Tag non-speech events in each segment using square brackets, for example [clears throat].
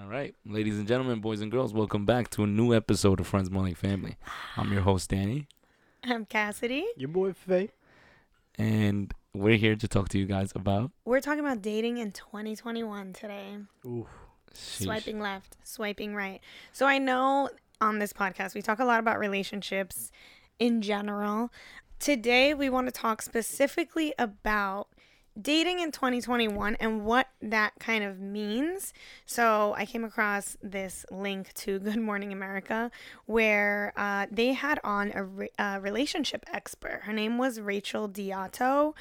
All right, ladies and gentlemen, boys and girls, welcome back to a new episode of Friends More Like Family. I'm your host Danny, I'm Cassidy. Your boy Faye. and we're here to talk to you guys about We're talking about dating in 2021 today. Ooh. Sheesh. Swiping left, swiping right. So I know on this podcast we talk a lot about relationships in general. Today we want to talk specifically about dating in 2021 and what that kind of means. So I came across this link to [laughs] Good Morning America where uh, they had on a, re- a relationship expert. Her name was Rachel DeAlto,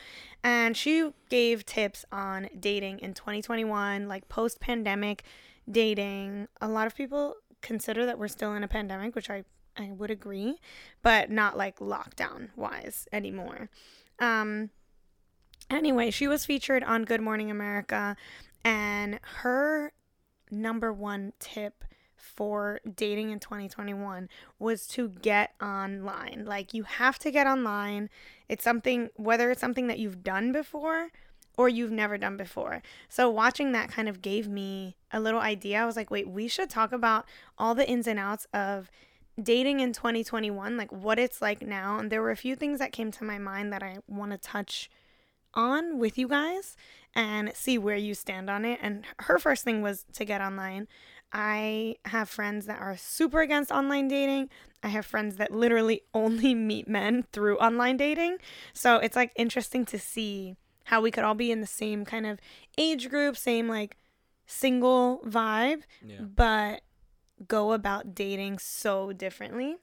and she gave tips on dating in 2021, like post pandemic dating. A lot of people consider that we're still in a pandemic, which I, I would agree, but not like lockdown wise anymore. Um, anyway, she was featured on Good Morning America, and her number one tip for dating in 2021 was to get online. Like, you have to get online. It's something, whether it's something that you've done before or you've never done before. So, watching that kind of gave me a little idea. I was like, wait, we should talk about all the ins and outs of dating in 2021, like what it's like now. And there were a few things that came to my mind that I want to touch with you guys and see where you stand on it. And her first thing was to get online. I have friends that are super against online dating. I have friends that literally [laughs] only meet men through online dating. So it's like interesting to see how we could all be in the same kind of age group, same like single vibe, Yeah. but go about dating so differently.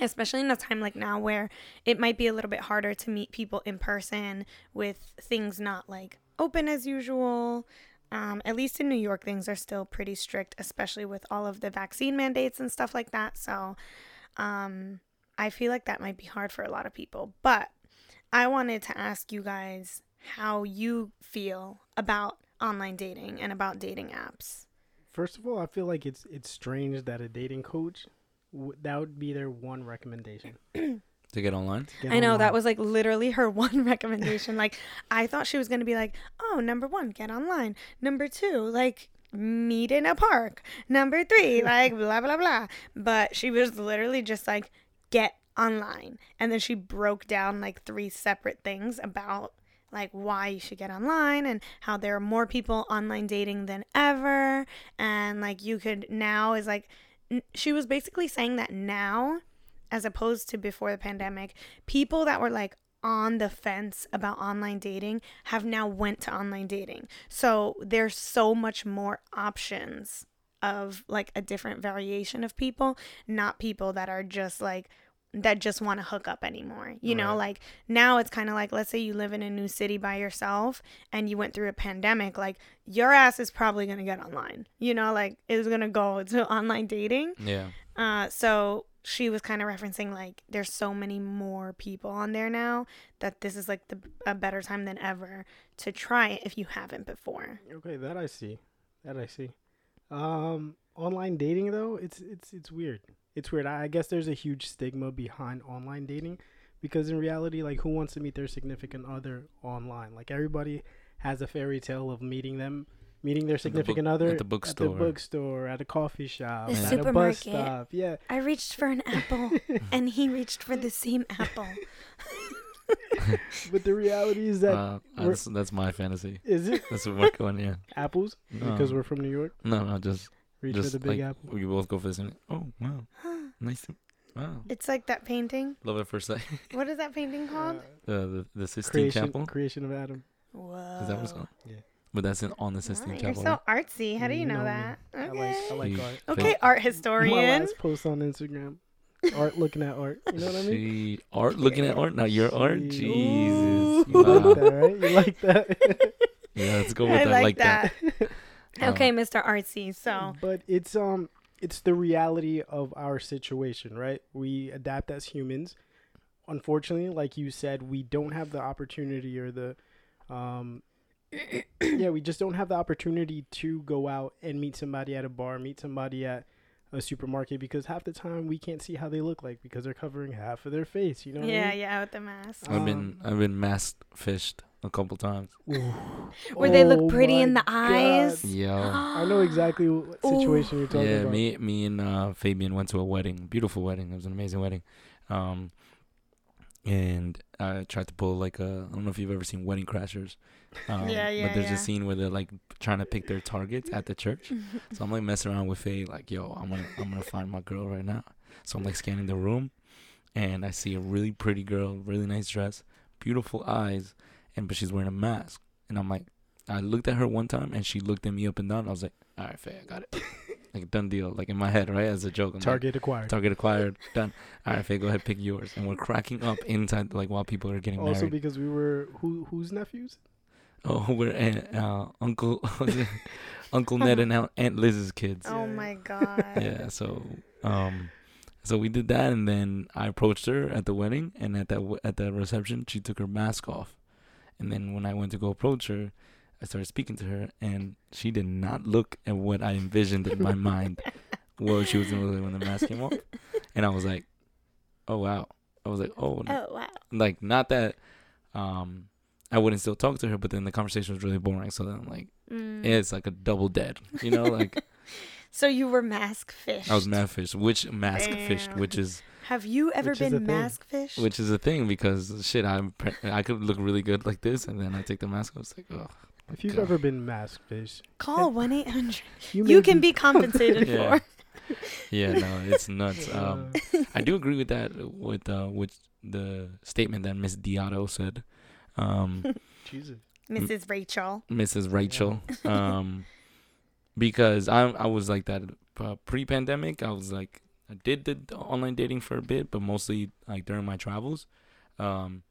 Especially in a time like now where it might be a little bit harder to meet people in person with things not like open as usual. Um, at least in New York, things are still pretty strict, especially with all of the vaccine mandates and stuff like that. So um, I feel like that might be hard for a lot of people. But I wanted to ask you guys how you feel about online dating and about dating apps. First of all, I feel like it's it's strange that a dating coach w- that would be their one recommendation. [clears throat] To get online, Get I know that was like literally her [laughs] one recommendation. like I thought she was going to be like, "Oh, number 1, get online. Number 2, like meet in a park. Number 3, [laughs] like blah blah blah." But she was literally just like, "Get online." And then she broke down like three separate things about like why you should get online and how there are more people online dating than ever and like you could now is like n- she was basically saying that now as opposed to before the pandemic people that were like on the fence about online dating have now went to online dating. So there's so much more options of like a different variation of people not people that are just like that just want to hook up anymore you know like now it's kind of like let's say you live in a new city by yourself and you went through a pandemic like your ass is probably going to get online you know like it's going to go [laughs] to online dating yeah, uh, so she was kind of referencing like there's so many more people on there now that this is like the a better time than ever to try it if you haven't before. Okay, that I see. That I see. Um, online dating though, it's it's it's weird. It's weird. I, I guess there's a huge stigma behind online dating because in reality, like, who wants to meet their significant other online? Like, everybody has a fairy tale of meeting them, meeting their the book- significant other at the bookstore. at the bookstore, at a coffee shop, The at a bus supermarket. stop. Yeah. I reached for an apple [laughs] and he reached for the same apple. but the reality is that uh, that's, that's my fantasy. is it That's what we're going. Yeah, [laughs] apples No. because we're from New York. no, no, just Reach just for the big like apple. we both go for the same. Oh wow, nice. To, wow, It's like that painting. love it at first sight. [laughs] What is that painting called? Uh, the the Sistine creation, Chapel. creation of Adam. Whoa. Is that what it's called? Yeah. But that's in on the Wow, Sistine you're Chapel. so artsy. How do you You know, know me. that? I Okay. like I like art. okay, art My historian. last post on Instagram. Art looking at art. You know what I mean? She art looking at art. Now your art. She- Jesus. You like that, right? You like that? [laughs] Yeah, let's go with I that. like, like that. [laughs] Um, okay, Mr. Artsy. So but it's um it's the reality of our situation, right? We adapt as humans. Unfortunately, like you said, we don't have the opportunity or the um [coughs] yeah, we just don't have the opportunity to go out and meet somebody at a bar, meet somebody at a supermarket because half the time we can't see how they look like because they're covering half of their face, you know what I yeah, mean? yeah, with the mask. I've been Um, I've been masked fished a couple times. Ooh. Where they Oh look pretty in my the eyes. Yeah. I know exactly what [gasps] situation you're talking about. yeah, about. me me and uh, Fabian went to a wedding, beautiful wedding. It was an amazing wedding. Um, and I tried to pull like a I don't know if you've ever seen Wedding Crashers. [laughs] Um, Yeah, yeah, But there's yeah. a scene where they're like trying to pick their targets at the church. [laughs] So I'm like messing around with Faye, like, yo, I'm gonna I'm gonna find my girl right now. So I'm like scanning the room, and I see a really pretty girl, really nice dress, beautiful eyes, and but she's wearing a mask. And I'm like, I looked at her one time, and she looked at me up and down. I was like, all right, Faye, I got it, [laughs] like done deal, like in my head, right, as a joke. I'm like, Target acquired. Target acquired, done. All right, Faye, go ahead, pick yours. And we're cracking up inside, like while people are getting also married. Also because we were who whose nephews? oh, we're uh, uh, Uncle [laughs] [laughs] Uncle Ned and Aunt- Aunt Liz's kids. Oh my god. yeah so um so we did that and then i approached her at the wedding and at that w- at the reception she took her mask off and then when i went to go approach her i started speaking to her and she did not look at what i envisioned in my mind [laughs] what she was gonna look like when the mask came off and i was like oh wow i was like oh, no. Oh wow. like not that um i wouldn't still talk to her but then the conversation was really boring so then i'm like Mm. it's like a double dead you know like [laughs] So you were mask fish. I was mask fish, which mask fish, Damn. which is Have you ever Which been thing. mask fish? which is a thing because shit, I'm I could look really good like this, and then I take the mask off. It's like, oh, If you've God. ever been mask fish, Call one eight hundred. [laughs] you, You can be compensated [laughs] Yeah. for. [laughs] yeah, no, it's nuts. Um, I do agree with that with uh with the statement that Miss DeAlto said, um, Jesus. Mrs. Rachel. Mrs. Rachel, um, because I I was like that uh, pre-pandemic. I was like I did the online dating for a bit, but mostly like during my travels. Um,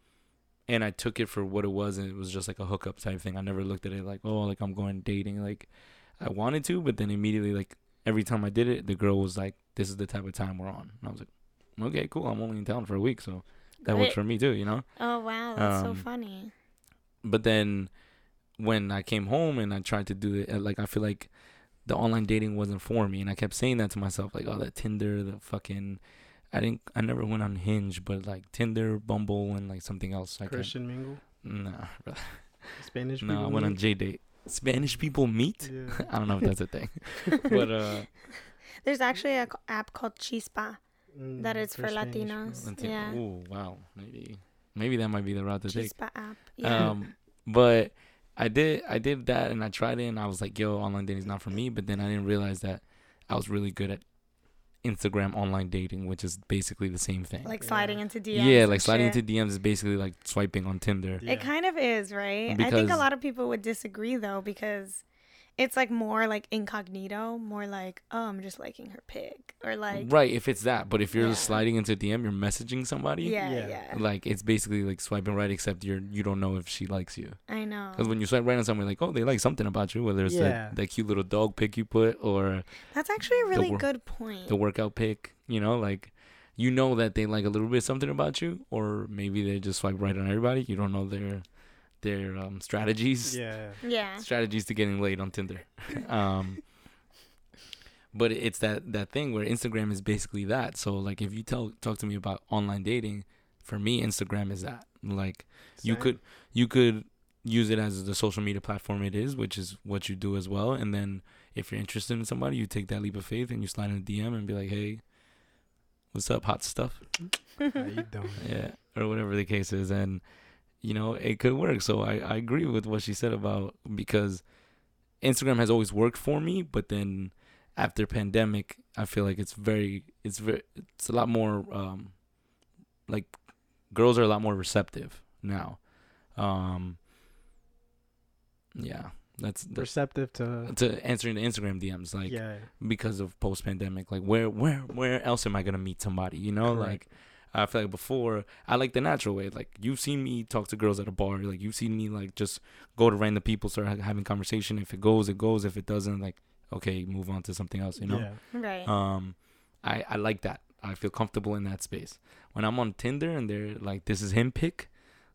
and I took it for what it was, and it was just like a hookup type thing. I never looked at it like, oh, like I'm going dating. Like I wanted to, but then immediately, like every time I did it, the girl was like, "This is the type of time we're on." And I was like, "Okay, cool. I'm only in town for a week, so that works for me too," you know. Oh wow, that's so Um, funny. But then when I came home and I tried to do it, like I feel like the online dating wasn't for me, and I kept saying that to myself, like, "Oh, that Tinder, the fucking." I didn't. I never went on Hinge, but like Tinder, Bumble, and like something else. I can't. Christian mingle. Nah, bro. Spanish no. I people went on? J date. Spanish people meet. Yeah. [laughs] I don't know if that's a thing, [laughs] but uh, There's actually an app called Chispa Mm, that is for Spanish. Latinos. Latino- Yeah. Ooh, wow. Maybe, maybe that might be the route to take. Chispa app. Yeah. Um, but I did I did that and I tried it and I was like, yo, online dating is not for me. But then I didn't realize that I was really good at Instagram online dating, which is basically the same thing. like Yeah. sliding into DMs. yeah, like sliding shit. into DMs is basically like swiping on Tinder. Yeah. It kind of is, right? I think a lot of people would disagree though because it's like more like incognito, more like, oh, I'm just liking her pic or like, right, if it's that. But if you're Yeah. sliding into DM, you're messaging somebody. yeah, Yeah. yeah, Like it's basically like swiping right, except you're you don't know if she likes you. I know. Because when you swipe right on someone, like oh they like something about you, whether it's Yeah. that, that cute little dog pic you put or That's actually a really wor- good point. the workout pic, you know, like you know that they like a little bit something about you, or maybe they just swipe right on everybody. You don't know their their um, strategies, Yeah. yeah. strategies to getting laid on Tinder. [laughs] um, but it's that that thing where Instagram is basically that. So like if you tell talk to me about online dating, for me Instagram is that. Like you could you could use it as the social media platform it is, which is what you do as well. And then if you're interested in somebody, you take that leap of faith and you slide in a DM and be like, "Hey, what's up, hot stuff?" How you doing? [laughs] Yeah, or whatever the case is, and you know it could work. So I I agree with what she said about because Instagram has always worked for me, but then after pandemic, I feel like it's very it's very it's a lot more um like girls are a lot more receptive now. Um yeah, that's that's Receptive to. to answering the Instagram DMs like yeah. because of post pandemic. Like where where where else am I gonna meet somebody? You know, Correct. like I feel like before I like the natural way. Like you've seen me talk to girls at a bar. Like you've seen me like just go to random people, start having conversation. If it goes, it goes. If it doesn't, like okay, move on to something else. You know. Yeah. Right. Um, I I like that. I feel comfortable in that space. When I'm on Tinder and they're like, "This is him pick,"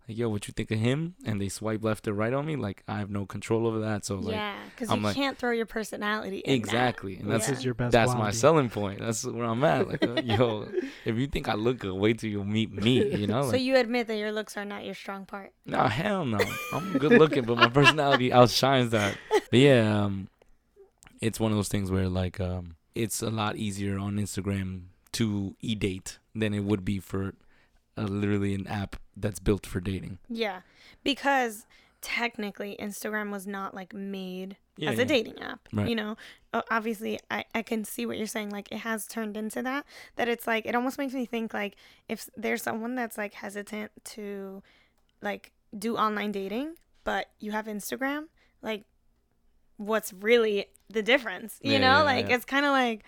like, yo, what you think of him? And they swipe left or right on me. Like I have no control over that. So like yeah, because you like- can't throw your personality in that. exactly, and that's Yeah. Your best. that's my selling point. That's where I'm at. Like, uh, yo, [laughs] if you think I look good, wait till you meet me. You know, So you admit that your looks are not your strong part. no, hell no. I'm good looking, but my personality outshines that. But yeah, um, it's one of those things where like um, it's a lot easier on Instagram to e date than it would be for uh, literally an app that's built for dating. Yeah, because technically Instagram was not like made Yeah, as yeah. a dating app. Right. You know, obviously, I, I can see what you're saying. Like, it has turned into that. That it's like, it almost makes me think like if there's someone that's like hesitant to like do online dating, but you have Instagram, like, what's really the difference? You Yeah, know, like, it's kind of like,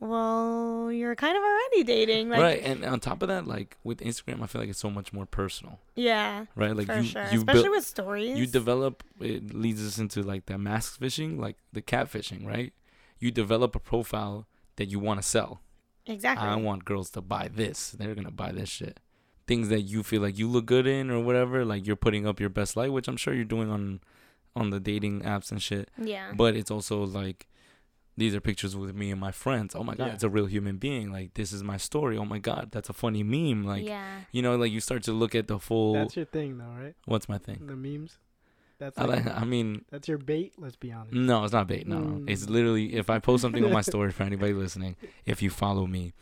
well, you're kind of already dating. Like, right, and on top of that, like with Instagram, I feel like it's so much more personal, yeah, right? Like you sure. you Especially build with stories. you develop it leads us into like the mask fishing, like the catfishing, right? You develop a profile that you want to sell. exactly. I want girls to buy this. They're gonna buy this shit. Things that you feel like you look good in or whatever, like you're putting up your best light, which I'm sure you're doing on on the dating apps and shit. yeah. But it's also like these are pictures with me and my friends. Oh my god, Yeah. it's a real human being. Like this is my story. Oh my god, that's a funny meme. Like yeah. you know, like you start to look at the full. That's your thing, though, right? what's my thing? The memes. That's I like, like. I mean, that's your bait. Let's be honest. no, it's not bait. No, no. It's Mm. literally if I post something on my [laughs] story for anybody listening, if you follow me,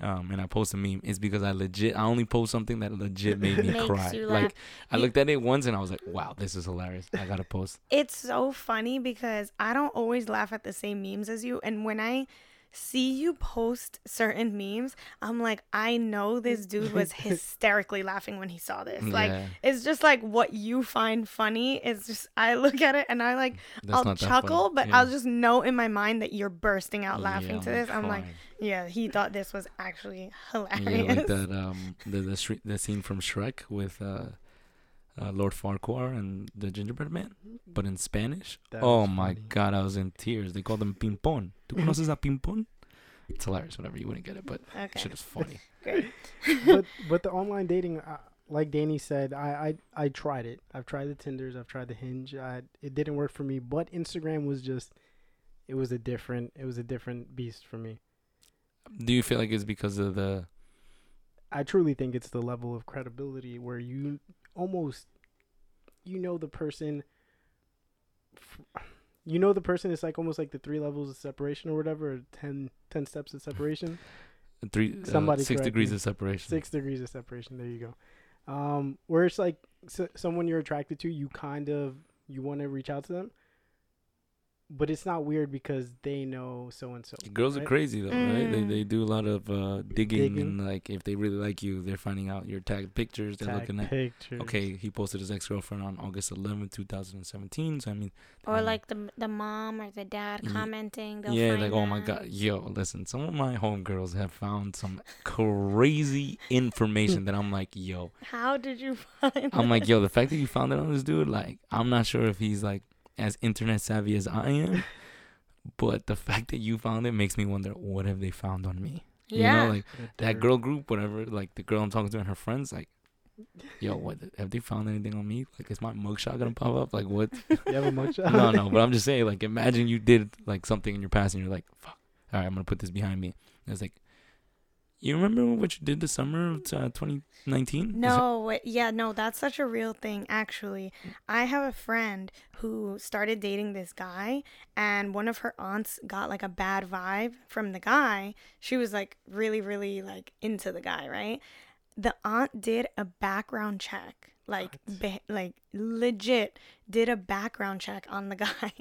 um, and I post a meme, it's because I legit. I only post something that legit made me [laughs] cry. Like. I looked at it once and I was like, wow, this is hilarious. I gotta post. It's so funny because I don't always laugh at the same memes as you. And when I see you post certain memes, I'm like, I know this dude was [laughs] hysterically laughing when he saw this. Like, it's just like what you find funny is just, I look at it and I like, that's I'll chuckle, but Yeah. I'll just know in my mind that you're bursting out Yeah, laughing to this. I'm like, yeah, he thought this was actually hilarious. Yeah, like that um the the, Shre- the scene from Shrek with uh, uh Lord Farquaad and the gingerbread man, but in Spanish. That oh my funny. god, I was in tears. They call them pimpon. ¿Tú [laughs] conoces a pimpon? It's hilarious. Whatever, you wouldn't get it, but Okay, shit is funny. [laughs] great. but but the online dating, uh, like Danny said, I, I I tried it. I've tried the Tinders. I've tried the Hinge. I, it didn't work for me. But Instagram was just, it was a different. It was a different beast for me. Do you feel like it's because of the I truly think it's the level of credibility where you almost, you know, the person. You know the person is like almost like the three levels of separation or whatever, or 10, 10 steps of separation. [laughs] three uh, six degrees me. of separation? six degrees of separation. There you go. Um, where it's like s someone you're attracted to, you kind of you want to reach out to them, but it's not weird because they know so and so. Girls are crazy though, right? They Mm. they do a lot of uh, digging, Digging. and like if they really like you, they're finding out your tagged pictures. They're Tag looking at pictures. okay, he posted his ex girlfriend on August 11th, 2017. So I mean, Or um, like the the mom or the dad commenting. They'll yeah, find like oh my god, yo, listen, some of my homegirls have found some crazy information that I'm like, yo, How did you find? I'm like, yo, the fact that you found it on this dude, like, I'm not sure if he's like as internet savvy as I am, but the fact that you found it makes me wonder what have they found on me. yeah. You know, like That that girl group, whatever, like the girl I'm talking to and her friends, like, yo, what have they found anything on me? Like, is my mugshot gonna pop up? Like, what? [laughs] You have a mugshot? no, no, but I'm just saying, like, imagine you did like something in your past and you're like, fuck, all right, I'm gonna put this behind me. And it's like, you remember what you did the summer of uh, 2019? Is No, yeah, no, that's such a real thing, actually. I have a friend who started dating this guy, and one of her aunts got like a bad vibe from the guy. She was like really, really like into the guy, right? The aunt did a background check, like, like legit did a background check on the [laughs] guy,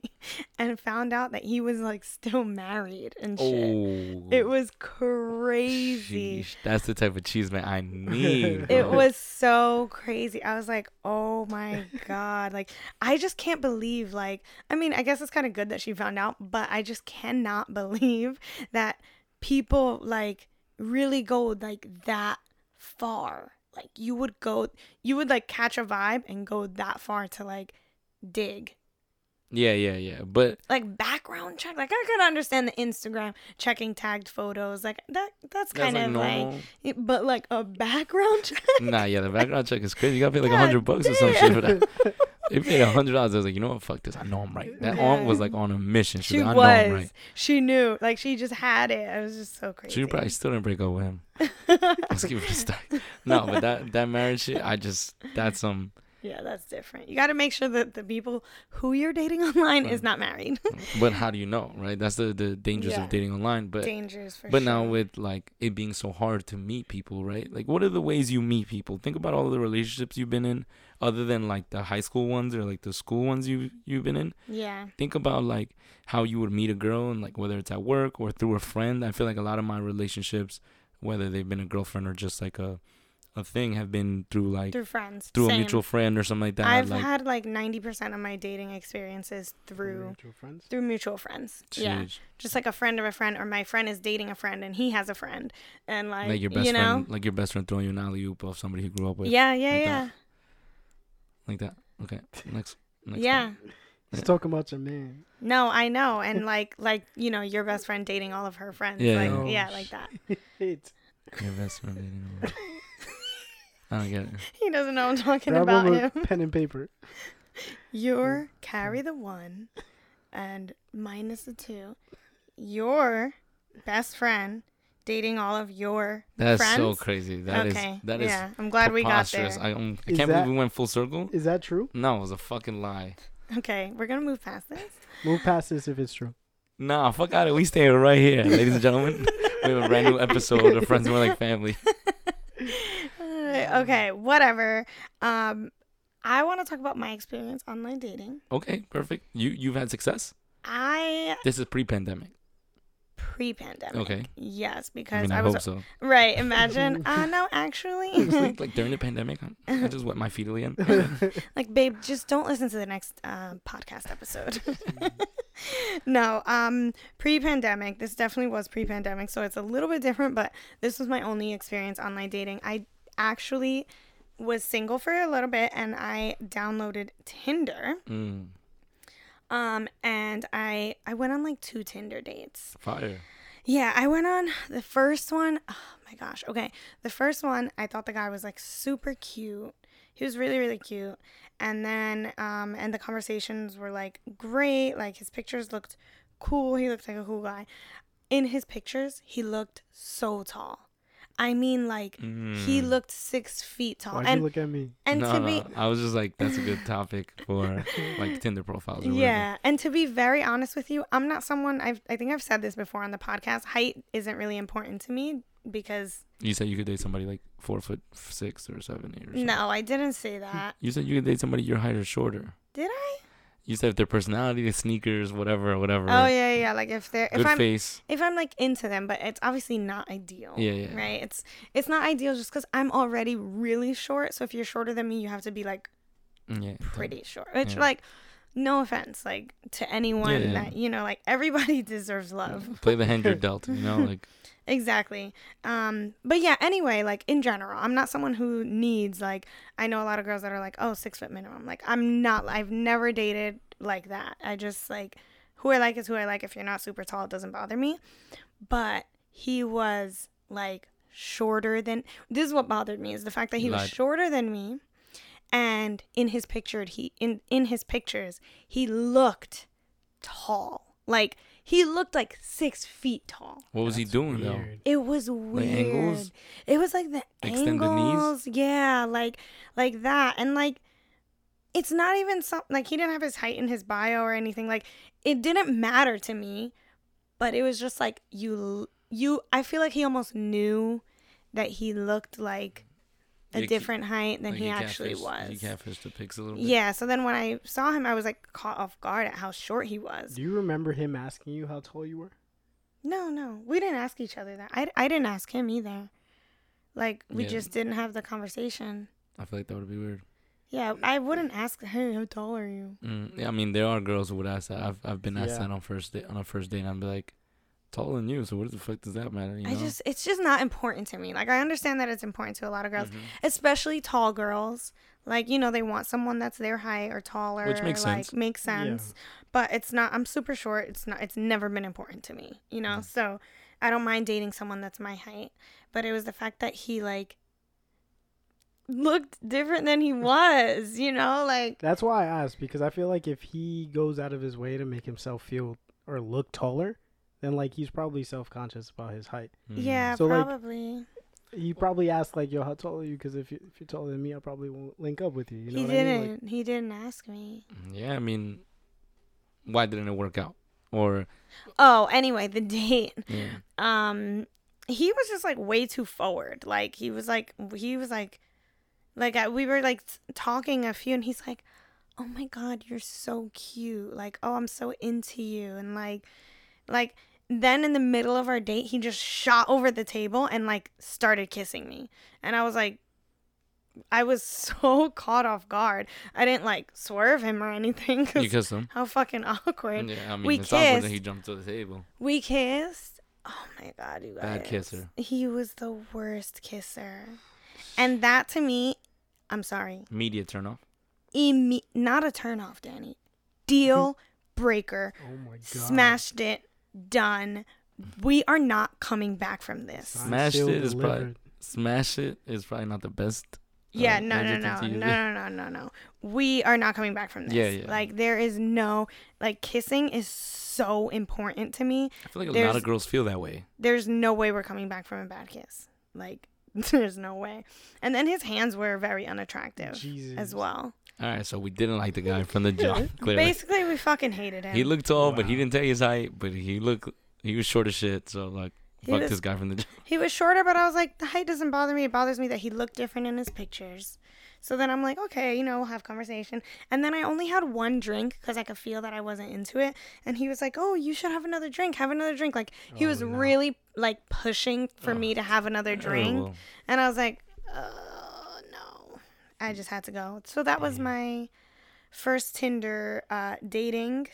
and found out that he was like still married and shit. Oh, It was crazy. sheesh. That's the type of cheese man I [laughs] need. It was so crazy. I was like, "Oh my god!" Like, I just can't believe. Like, I mean, I guess it's kind of good that she found out, but I just cannot [laughs] believe that people like really go like that far. Like, you would go, you would like catch a vibe and go that far to like dig. Yeah, yeah, yeah. But Like background check. Like I could understand the Instagram checking tagged photos. Like that. That's that's kind like of normal. like. But like a background [laughs] check. nah, yeah, the background check is crazy. You gotta pay like a hundred bucks or some shit for that. [laughs] They paid a hundred dollars. I was like, you know what? Fuck this. I know I'm right. That aunt was like on a mission. She, She was was. like, I know I'm right. She knew. Like she just had it. It was just so crazy. She probably still didn't break up with him. [laughs] Let's give it a start. No, but that that marriage shit, I just that's um Yeah, that's different. You got to make sure that the people who you're dating [laughs] online is not married. [laughs] but how do you know, right? That's the the dangers Yeah. of dating online. But Dangerous for but sure. now with like it being so hard to meet people, right? Like what are the ways you meet people? Think about all the relationships you've been in other than like the high school ones or like the school ones you you've been in. yeah, Think about like how you would meet a girl and like whether it's at work or through a friend. I feel like a lot of my relationships whether they've been a girlfriend or just like a a thing have been through like through friends. through a mutual friend or something like that. I've like, had like 90% of my dating experiences through Mutual friends. through mutual friends. Yeah. Just like a friend of a friend or my friend is dating a friend and he has a friend and like, like your best you know? friend, like your best friend throwing you an alley oop of somebody who grew up with, yeah, yeah, like yeah. that. like that. Okay, next. next Yeah. one. Let's talk about your man. No, I know. And like like, you know, your best friend dating all of her friends. Yeah, like yeah. Oh, yeah, like that. [laughs] It's Your best friend. dating a- I don't get it. [laughs] He doesn't know I'm talking grab about him. pen and paper. [laughs] You're carry the one and minus the two. Your best friend dating all of your friends. That's so crazy. That is okay. that is yeah, I'm glad we got there. I, um, I Is can't that- believe we went full circle. Is that true? No, it was a fucking lie. Okay, we're gonna move past this. Move past this if it's true. Nah, fuck out of it. We stay right here, ladies and gentlemen. [laughs] we have a brand new episode of Friends More Like Family. Uh, okay, whatever. Um, I want to talk about my experience online dating. Okay, perfect. You you've had success. I This is pre-pandemic. pre-pandemic. Okay. Yes, I because mean, I, I, was hope so. right. [laughs] Imagine. uh, no, actually, Honestly, [laughs] like during the pandemic, I, I just wet my feet again. [laughs] like babe just don't listen to the next uh, podcast episode no um pre-pandemic this definitely was pre-pandemic so it's a little bit different but this was my only experience online dating i actually was single for a little bit and i downloaded tinder Mm, um and i i went on like two tinder dates fire. yeah, I went on the first one. Oh my gosh. Okay. The first one, I thought the guy was like super cute. He was really, really cute. And then, um, and the conversations were like great. Like his pictures looked cool. He looked like a cool guy. In his pictures, he looked so tall. I mean, like, he Mm. looked six feet tall. Why'd And, you look at me? and no, to no, be, I was just like, that's a good topic for [laughs] like Tinder profiles. Or whatever. Yeah, and to be very honest with you, I'm not someone I've I think I've said this before on the podcast. Height isn't really important to me because You said you could date somebody like four foot six or seven, eight or no, I didn't say that. You said you could date somebody your height or shorter. Did I? You said if their personality, their sneakers, whatever, whatever. Oh yeah, yeah. Like if they're Good if I'm face. if I'm like into them, but it's obviously not ideal. Yeah, yeah. Right. It's it's not ideal just because I'm already really short. So if you're shorter than me, you have to be like Mm, Yeah. pretty short. Which Yeah. like, no offense, like to anyone Yeah, yeah. that you know, like everybody [laughs] deserves love. Play the hand you're [laughs] dealt. You know, like Exactly. Um, but yeah, anyway, like in general, I'm not someone who needs like I know a lot of girls that are like, oh, six foot minimum. Like I'm not I've never dated like that. I just like who I like is who I like. If you're not super tall, it doesn't bother me. But he was like shorter than this is what bothered me is the fact that he was shorter than me and in his picture he in in his pictures he looked tall like he looked like six feet tall what was he That's doing though? it was weird. angles? It was like the Extend the knees? angles. Yeah, like like that. And like it's not even something like he didn't have his height in his bio or anything. Like it didn't matter to me, but it was just like you you I feel like he almost knew that he looked like a Yeah, he- different height than Like, he actually catfished- was. He catfished the pics a little bit. yeah, so then when I saw him I was like caught off guard at how short he was. Do you remember him asking you how tall you were? No, no. We didn't ask each other that. I, I didn't ask him either. Like, we Yeah. just didn't have the conversation. I feel like that would be weird. Yeah, I wouldn't ask, hey, how tall are you? Mm, yeah, I mean, there are girls who would ask that. I've I've been asked Yeah. that on first date on a first date, and I'd be like, taller than you, so what the fuck does that matter? You I just it's just not important to me. Like I understand that it's important to a lot of girls, Mhm. especially tall girls. Like you know they want someone that's their height or taller, Which makes like sense. makes sense. But it's not. I'm super short. It's not. It's never been important to me. You know. Mm. So I don't mind dating someone that's my height. But it was the fact that he like looked different than he [laughs] was. You know, like That's why I asked because I feel like if he goes out of his way to make himself feel or look taller, then like he's probably self conscious about his height. Mhm. yeah, So, like, probably. He probably asked like, "Yo, how tall are you?" Because if you, if you're taller than me, I probably won't link up with you. You know he what didn't. I mean? Like, he didn't ask me. Yeah, I mean, why didn't it work out? Or Oh, anyway, the date. [laughs] yeah. um he was just like way too forward like he was like he was like like I, we were like t- talking a few and he's like oh my god you're so cute like oh i'm so into you and like like then in the middle of our date he just shot over the table and like started kissing me and i was like i was [laughs] so caught off guard i didn't like swerve him or anything [laughs] 'cause You kissed him. how fucking [laughs] awkward Yeah, I mean, we it's awkward that kissed. he jumped to the table. we kissed. Oh my god, you guys. Bad kisser. He was the worst kisser. And that to me, I'm sorry, Media turn off. imme- not a turn off, Danny. Deal breaker. oh my god, Smashed it. Done. We are not coming back from this. Signed, Smashed it is probably- Smash it is probably not the best. Yeah, uh, no, no, no, no, no, no, no, no. We are not coming back from this. Yeah, yeah. Like there is no like kissing is so important to me. I feel like a lot of girls feel that way. there's no way we're coming back from a bad kiss. Like, [laughs] there's no way. And then his hands were very unattractive Jesus. as well. All right, so we didn't like the guy from the jump. [laughs] Clearly, Basically, we fucking hated him. he looked tall, but he didn't tell you his height. But he looked, he was short as shit. So like, He fuck was- this guy from the jump. he was shorter, but I was like, the height doesn't bother me. It bothers me that he looked different in his pictures. So then I'm like, okay, you know, we'll have conversation. And then I only had one drink because I could feel that I wasn't into it. And he was like, oh, you should have another drink. Have another drink. Like he Oh, was no. really like pushing for Oh, me to have another drink. Terrible. And I was like, uh, no. I just had to go. So that was my first Tinder uh, dating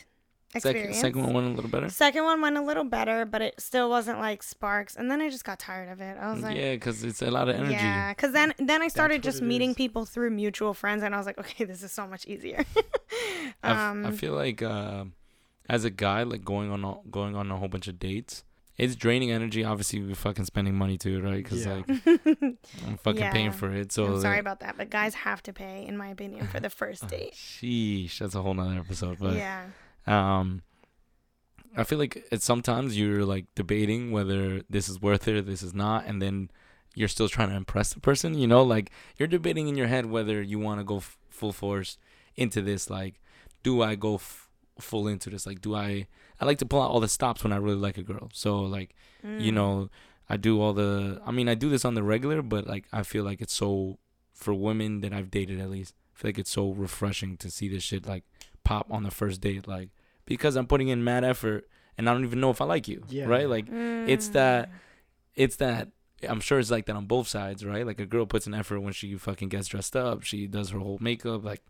Second, experience. second one went a little better. Second one went a little better, but it still wasn't like sparks. And then I just got tired of it. I was like, yeah, because it's a lot of energy. yeah, because then then I started just it meeting is. people through mutual friends, and I was like, okay, this is so much easier. [laughs] I f- um, I feel like uh, as a guy, like going on a, going on a whole bunch of dates, it's draining energy. Obviously, we're fucking spending money too, right? Because Yeah. like [laughs] I'm fucking Yeah. paying for it. So I'm sorry that- about that, but guys have to pay, in my opinion, for the [sighs] first date. Sheesh, that's a whole nother episode. But yeah, um, I feel like it's sometimes you're like debating whether this is worth it or this is not, and then you're still trying to impress the person. You know, like you're debating in your head whether you want to go f- full force into this. Like, do I go f- full into this? Like, do I? I like to pull out all the stops when I really like a girl. So like, you Mm. know, I do all the. I mean, I do this on the regular, but like I feel like it's so for women that I've dated at least. I feel like it's so refreshing to see this shit like pop on the first date, like because I'm putting in mad effort and I don't even know if I like you, Yeah. right? Like it's Mm. that it's that I'm sure it's like that on both sides, right? Like a girl puts an effort when she fucking gets dressed up, she does her whole makeup, like.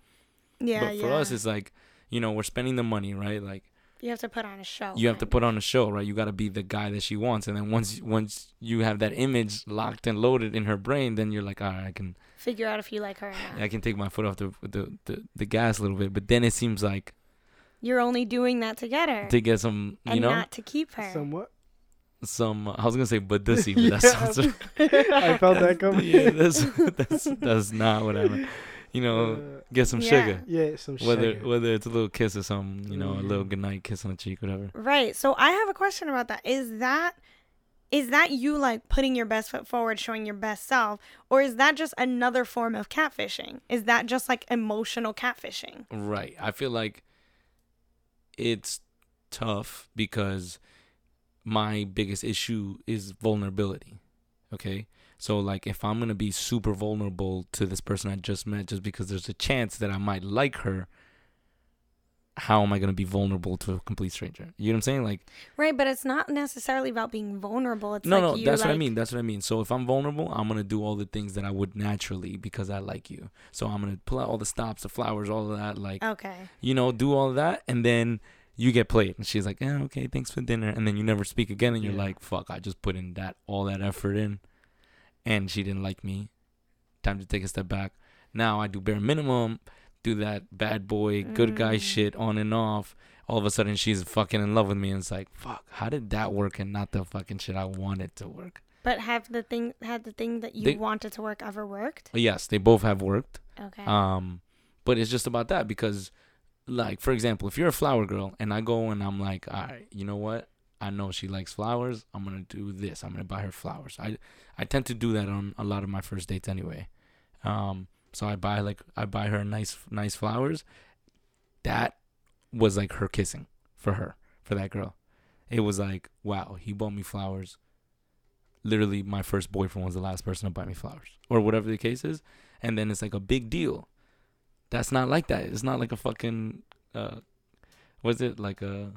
yeah, but for yeah. us, it's like, you know, we're spending the money, right? Like you have to put on a show. you have to put on a show, right? You got to be the guy that she wants, and then once once you have that image locked and loaded in her brain, then you're like, all right, I can figure out if you like her or not. I can take my foot off the the the, the gas a little bit. But then it seems like You're only doing that to get her to get some, you and know, not to keep her. Somewhat. some. I was gonna say but badussy, [laughs] but that sounds. [laughs] I felt that [laughs] coming. yeah, that's that's that's not what I meant. You know, Uh, get some Yeah. sugar. yeah, some Whether sugar. whether whether it's a little kiss or something, you know, a little Mhm. goodnight kiss on the cheek, whatever. Right. So I have a question about that. Is that is that you like putting your best foot forward, showing your best self, or is that just another form of catfishing? Is that just like emotional catfishing? Right. I feel like it's tough because my biggest issue is vulnerability. Okay? So like if I'm going to be super vulnerable to this person I just met just because there's a chance that I might like her, how am I going to be vulnerable to a complete stranger? You know what I'm saying? Like Right, but it's not necessarily about being vulnerable. It's no, like no, that's what I mean. That's what I mean. So if I'm vulnerable, I'm gonna do all the things that I would naturally because I like you. So I'm gonna pull out all the stops, the flowers, all of that. Like Okay. you know, do all of that, and then you get played. And she's like, yeah, okay, thanks for dinner. And then you never speak again, and you're Yeah. like, fuck, I just put in that all that effort in, and she didn't like me. Time to take a step back. Now I do bare minimum, do that bad boy, good guy Mm. shit on and off. All of a sudden, she's fucking in love with me, and it's like, fuck, how did that work and not the fucking shit I wanted to work? But have the thing had the thing that you They- wanted to work ever worked? Yes, they both have worked. Okay. Um, but it's just about that because, like, for example, if you're a flower girl and I go and I'm like, all right, you know what? I know she likes flowers. I'm gonna do this. I'm gonna buy her flowers. I I tend to do that on a lot of my first dates anyway. Um, so I buy like I buy her nice nice flowers. That was like her kissing for her for that girl. It was like, wow, he bought me flowers. Literally, my first boyfriend was the last person to buy me flowers, or whatever the case is and then it's like a big deal. That's not like that. It's not like a fucking uh, was it like a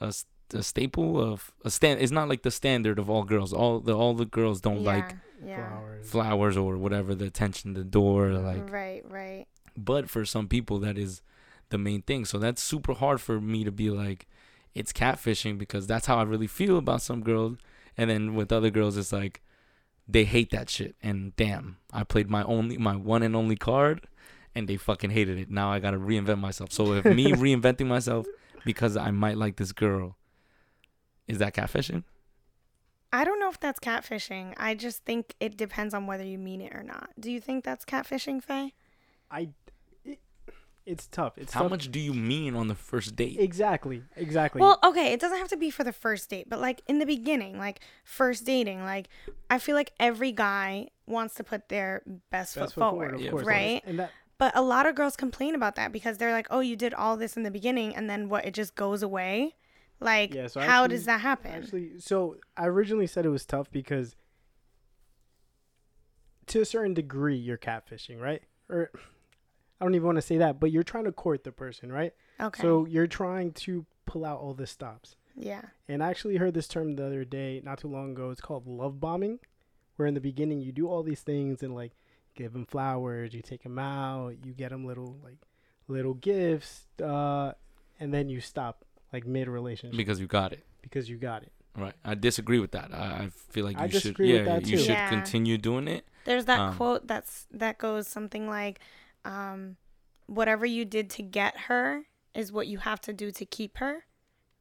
a, a staple of a stand? It's not like the standard of all girls. All the all the girls don't like yeah. Flowers. flowers or whatever the attention, the door, like. right, right. But for some people, that is the main thing. So that's super hard for me to be like, it's catfishing because that's how I really feel about some girls. And then with other girls, it's like they hate that shit. And damn, I played my only, my one and only card, and they fucking hated it. Now I gotta reinvent myself. So if me [laughs] reinventing myself because I might like this girl, is that catfishing? I don't know if that's catfishing. I just think it depends on whether you mean it or not. Do you think that's catfishing, Faye? I. It, it's tough. It's How tough. much do you mean on the first date? Exactly. Exactly. Well, okay, it doesn't have to be for the first date, but like in the beginning, like first dating, like I feel like every guy wants to put their best, Best foot forward. of Yeah, course. right? And that But a lot of girls complain about that because they're like, "Oh, you did all this in the beginning, and then what? It just goes away." Like, Yeah, so how actually- does that happen? Actually, so I originally said it was tough because to a certain degree you're catfishing, right? Or I don't even want to say that, but you're trying to court the person, right? okay. So you're trying to pull out all the stops. yeah. And I actually heard this term the other day, not too long ago. It's called love bombing, where in the beginning you do all these things and like give them flowers, you take them out, you get them little like little gifts, uh, and then you stop like mid relationship Because you got it. because you got it. Right. I disagree with that. I, I feel like I you should disagree yeah, with that you should Yeah. continue doing it. There's that Um, quote that's that goes something like, um, "Whatever you did to get her is what you have to do to keep her,"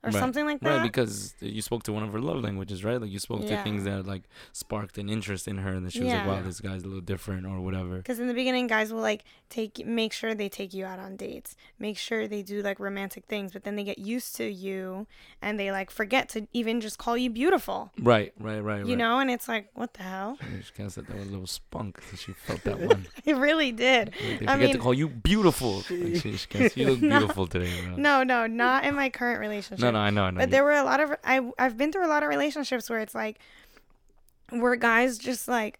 or Right. something like that. Right, because you spoke to one of her love languages, right? Like you spoke Yeah. to things that like sparked an interest in her, and then she was like, "Wow, this guy's a little different," or whatever. Because in the beginning, guys will like take, make sure they take you out on dates, make sure they do like romantic things, but then they get used to you and they like forget to even just call you beautiful, Right, right, right, you right. know? And it's like, what the hell? [laughs] She kind of said that with a little spunk. that she felt that [laughs] one. It really did. Like, they I forget to call you beautiful. Like, [laughs] she, she goes, you look No. beautiful today, bro. No, no, not in my current relationship. no, no, no, I know, I know. But there were a lot of I I've been through a lot of relationships where it's like where guys just like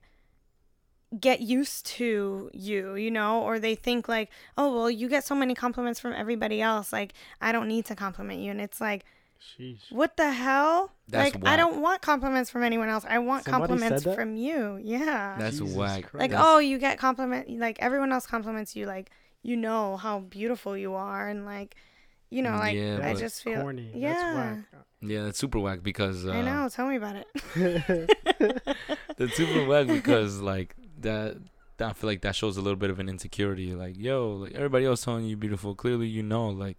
get used to you, you know, or they think like, "Oh, well, you get so many compliments from everybody else, like I don't need to compliment you." And it's like, Sheesh. "What the hell?" That's like I don't want compliments from anyone else. I want Somebody compliments from you. Yeah. That's Jesus whack. Like, That's- "Oh, you get compliment like everyone else compliments you like you know how beautiful you are and like you know, like Yeah, I just feel corny. yeah. That's Yeah, that's super whack because uh, I know. Tell me about it. whack. [laughs] that's super whack [laughs] because like that. I feel like that shows a little bit of an insecurity. Like, yo, like everybody else telling you beautiful. Clearly, you know, like,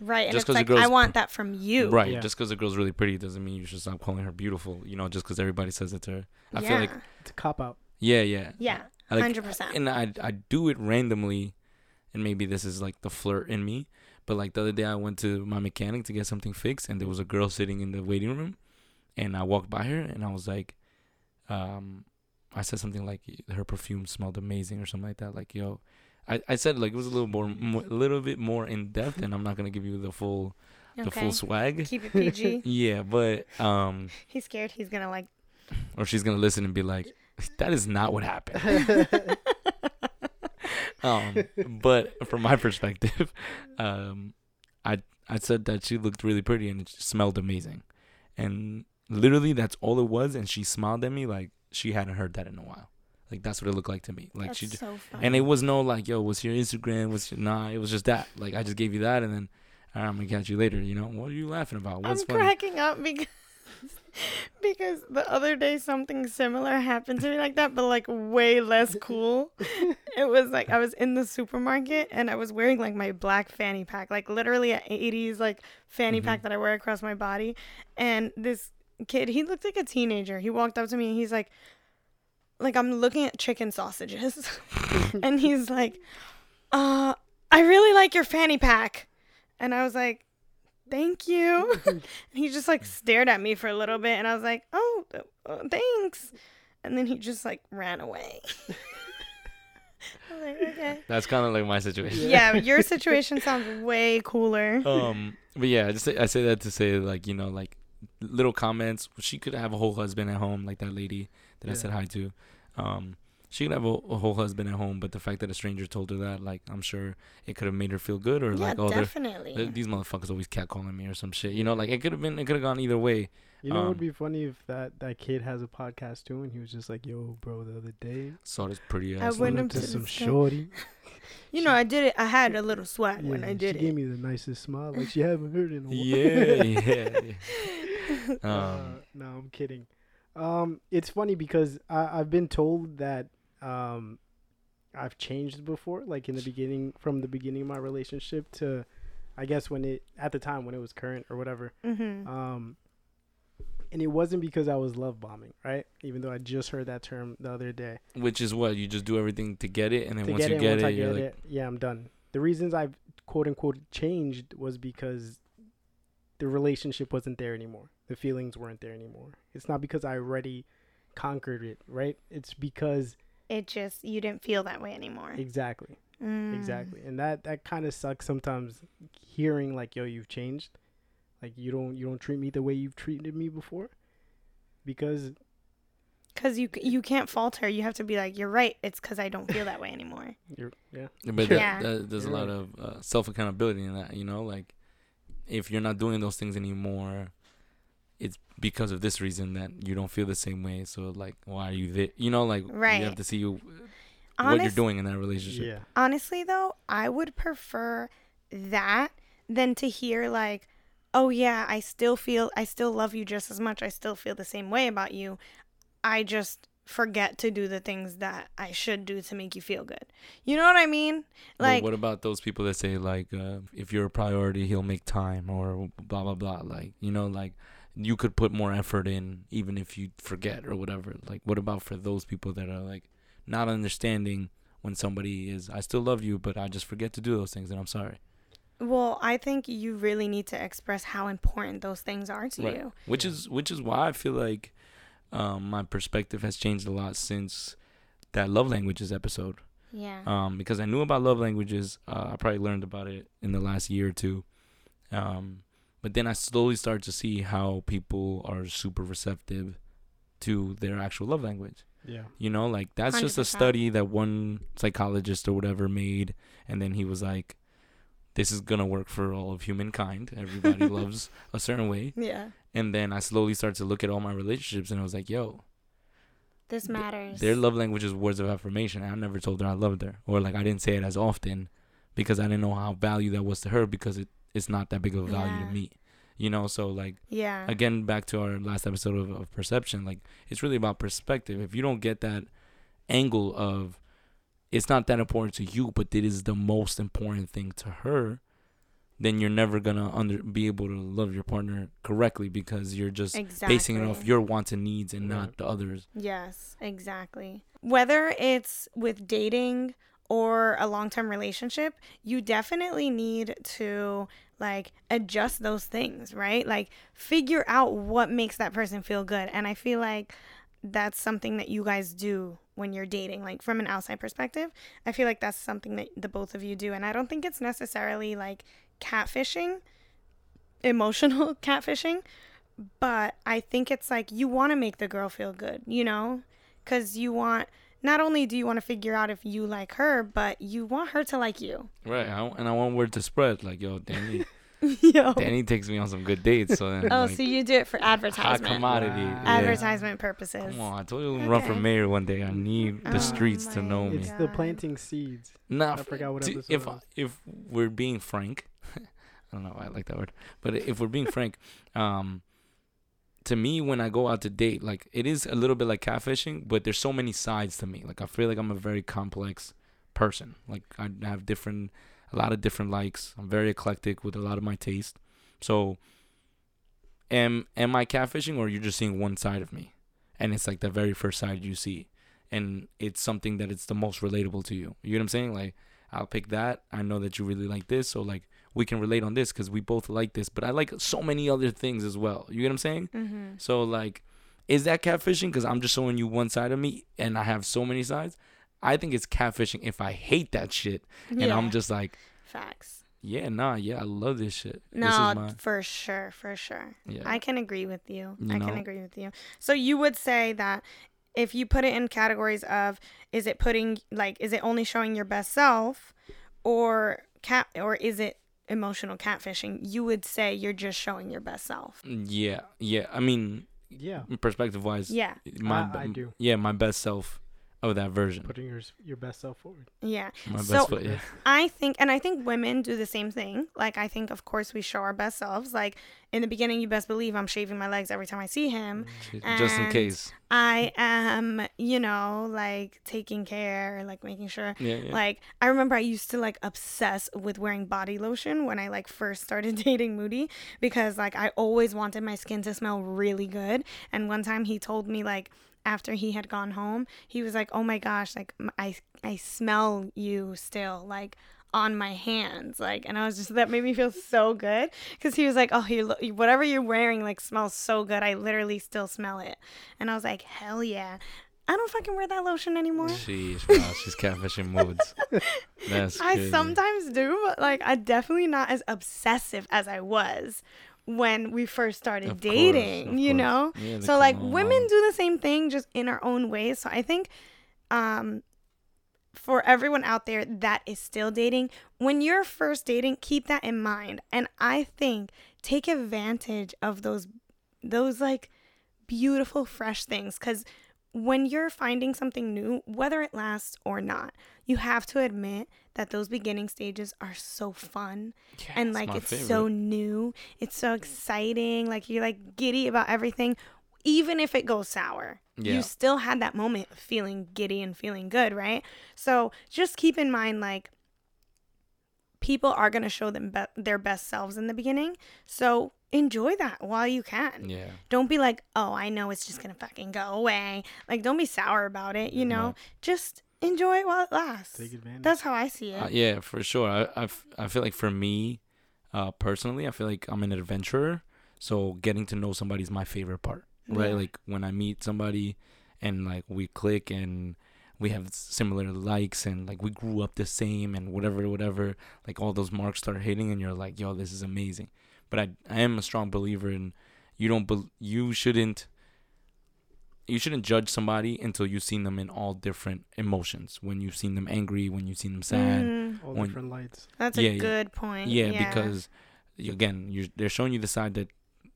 Right. And Just it's 'cause the like, I want that from you. right? Yeah. Just because a girl's really pretty doesn't mean you should stop calling her beautiful. You know, just because everybody says it to her. I yeah. feel like, it's a cop out. yeah, yeah, Yeah. I like, 100%. and I I do it randomly, and maybe this is like the flirt in me. But like the other day, I went to my mechanic to get something fixed, and there was a girl sitting in the waiting room, and I walked by her, and I was like, um, I said something like her perfume smelled amazing or something like that. Like yo, I, I said like it was a little more, mo- a little bit more in depth, and I'm not gonna give you the full the Okay. full swag. Keep it PG. [laughs] Yeah, but um, [laughs] He's scared he's going to like. or she's gonna listen and be like, that is not what happened. [laughs] [laughs] um, but from my perspective, [laughs] um, I I said that she looked really pretty and it smelled amazing, and literally that's all it was. And she smiled at me like she hadn't heard that in a while. Like that's what it looked like to me. Like That's she, so funny. and it was no like, yo, what's your Instagram? What's your nah? It was just that. Like I just gave you that, and then right, I'm gonna catch you later. You know, what are you laughing about? What's I'm funny? cracking up because because the other day something similar happened to me like that, but like way less cool. it was like I was in the supermarket and I was wearing like my black fanny pack, like literally an 80s like fanny Mhm. pack that I wear across my body. And this kid, he looked like a teenager. He walked up to me and he's like, like I'm looking at chicken sausages, [laughs] and he's like, uh, I really like your fanny pack, and I was like, thank you. [laughs] and he just like stared at me for a little bit, and I was like, oh, uh, thanks, and then he just like ran away. [laughs] Like, okay. That's kind of like my situation. Yeah, [laughs] your situation sounds way cooler. um but yeah i just say, i say that to say like you know like little comments she could have a whole husband at home like that lady that i said hi to um she could have a, a whole husband at home but the fact that a stranger told her that like i'm sure it could have made her feel good or yeah, like oh they're definitely. th- these motherfuckers always catcalling me or some shit you know like it could have been it could have gone either way You know, it Um, would be funny if that that kid has a podcast too, and he was just like, "Yo, bro, the other day, saw this pretty ass went went up up to to some this shorty. [laughs] you know, I did it. I had a little swag when I did it. she gave me the nicest smile, like she haven't heard in a while. yeah yeah, [laughs] yeah. uh, um no, I'm kidding. Um, it's funny because I, I've been told that um, I've changed before, like in the beginning, from the beginning of my relationship to, I guess when it at the time when it was current or whatever. hmm Um, and it wasn't because I was love bombing, right? Even though I just heard that term the other day. which is what you just do everything to get it and then once get you it, get once it I you're get like it, yeah, I'm done. The reasons I've quote unquote changed was because the relationship wasn't there anymore. The feelings weren't there anymore. It's not because I already conquered it, right? It's because It just you didn't feel that way anymore. exactly, Mm. exactly, and that that kind of sucks sometimes. Hearing like, "Yo, you've changed," like you don't you don't treat me the way you've treated me before, because Cause you you can't falter. You have to be like, you're right. It's cause I don't feel that way anymore. [laughs] you're yeah But Yeah. that, that, there's a You're lot right. of uh, self accountability in that, you know, like if you're not doing those things anymore, it's because of this reason that you don't feel the same way. So like, why are you there? You know, like Right. you have to see you, what you're doing in that relationship. yeah Honestly, though, I would prefer that than to hear like, "Oh yeah, I still feel, I still love you just as much. I still feel the same way about you. I just forget to do the things that I should do to make you feel good." You know what I mean? But Like, what about those people that say like, uh, if you're a priority, he'll make time or blah blah blah. Like you know, like you could put more effort in even if you forget or whatever. Like what about for those people that are like not understanding when somebody is, I still love you, but I just forget to do those things, and I'm sorry. well, I think you really need to express how important those things are to Right. you. which is which is why I feel like um, my perspective has changed a lot since that love languages episode. Yeah. Um, because I knew about love languages, uh, I probably learned about it in the last year or two. Um, but then I slowly started to see how people are super receptive to their actual love language. yeah You know, like that's just a study that one psychologist or whatever made, and then he was like, "This is gonna work for all of humankind. Everybody [laughs] loves a certain way." yeah. And then I slowly started to look at all my relationships, and I was like, "Yo, This matters. their love language is words of affirmation. I never told her I loved her, or like I didn't say it as often because I didn't know how value that was to her because it it's not that big of a value Yeah. to me." You know, so like Yeah. again back to our last episode of, of perception like it's really about perspective if you don't get that angle of it's not that important to you but it is the most important thing to her then you're never gonna under be able to love your partner correctly because you're just exactly. basing it off your wants and needs and not the others Yes, exactly. Whether it's with dating or a long term relationship, you definitely need to like adjust those things, right? Like figure out what makes that person feel good. And I feel like that's something that you guys do when you're dating, like from an outside perspective. I feel like that's something that the both of you do. And I don't think it's necessarily like catfishing, emotional [laughs] catfishing, but I think it's like you want to make the girl feel good, you know? Because you want, not only do you want to figure out if you like her, but you want her to like you. right I, and i want word to spread like yo danny [laughs] Yo. danny takes me on some good dates so then Oh, like, so you do it for hot advertisement. commodity Wow. yeah. Advertisement purposes. Come on, I told you I'm gonna run for mayor one day. I need the Oh streets to my know me. it's the planting seeds Nah, I forgot what t- episode if was. if we're being frank, [laughs] I don't know why I like that word. But if we're being frank, um, to me when I go out to date, like it is a little bit like catfishing, but there's so many sides to me. Like I feel like I'm a very complex person. Like I have different, a lot of different likes. I'm very eclectic with a lot of my taste. So, am am I catfishing or you're just seeing one side of me, and it's like the very first side you see, and it's something that it's the most relatable to you. You know what I'm saying? Like I'll pick that. I know that you really like this, so like we can relate on this because we both like this. But I like so many other things as well. You get what I'm saying? Mm-hmm. So like, is that catfishing? Because I'm just showing you one side of me, and I have so many sides. I think it's catfishing if I hate that shit, and yeah. I'm just like, facts. yeah, nah, yeah, I love this shit. this No, is my, for sure, for sure. yeah, I can agree with you. You I can agree with you. So you would say that if you put it in categories of is it putting like is it only showing your best self or cat or is it emotional catfishing? You would say you're just showing your best self. yeah, yeah. I mean, Yeah, perspective wise, Yeah. my I- I do. yeah, my best self of that version, putting your your best self forward. Yeah. my best So- foot. Yeah, I think, and I think women do the same thing. Like, I think, of course, we show our best selves. Like, in the beginning, you best believe I'm shaving my legs every time I see him. Mm, just in case. I am, you know, like taking care, like making sure. Yeah, yeah. Like, I remember I used to like obsess with wearing body lotion when I like first started [laughs] dating Moody because like I always wanted my skin to smell really good. And one time he told me, like, after he had gone home, he was like, "Oh my gosh, like I I smell you still like on my hands." Like, and I was just that made me feel so good because he was like, "Oh, you lo- whatever you're wearing like smells so good. I literally still smell it." And I was like, "Hell yeah." I don't fucking wear that lotion anymore. Sheesh, wow, she's catfishing moods. [laughs] That's I crazy. sometimes do, but like I definitely not as obsessive as I was when we first started Of dating, of you course. know? Yeah, so like women do the same thing just in our own ways. So I think um for everyone out there that is still dating, when you're first dating, keep that in mind. And I think take advantage of those those like beautiful fresh things cuz when you're finding something new, whether it lasts or not, you have to admit that those beginning stages are so fun Yeah, and like it's favorite. so new, it's so exciting, like you're like giddy about everything even if it goes sour. Yeah. You still had that moment of feeling giddy and feeling good, right? So just keep in mind like people are going to show them be- their best selves in the beginning. So enjoy that while you can. Yeah. Don't be like, "Oh, I know it's just going to fucking go away." Like don't be sour about it, you know? Just enjoy it while it lasts. Take advantage. That's how I see it. Uh, yeah, for sure. I, I, f- I feel like for me, uh, personally, I feel like I'm an adventurer. So getting to know somebody is my favorite part, right? Yeah. Like when I meet somebody and like we click and we have similar likes and like we grew up the same and whatever, whatever, like all those marks start hitting and you're like, yo, this is amazing. But I, I am a strong believer in you don't, bel you shouldn't, you shouldn't judge somebody until you've seen them in all different emotions. When you've seen them angry, when you've seen them sad, Mhm. All when- different lights. That's Yeah, a yeah. good point. yeah, because again, you they're showing you the side that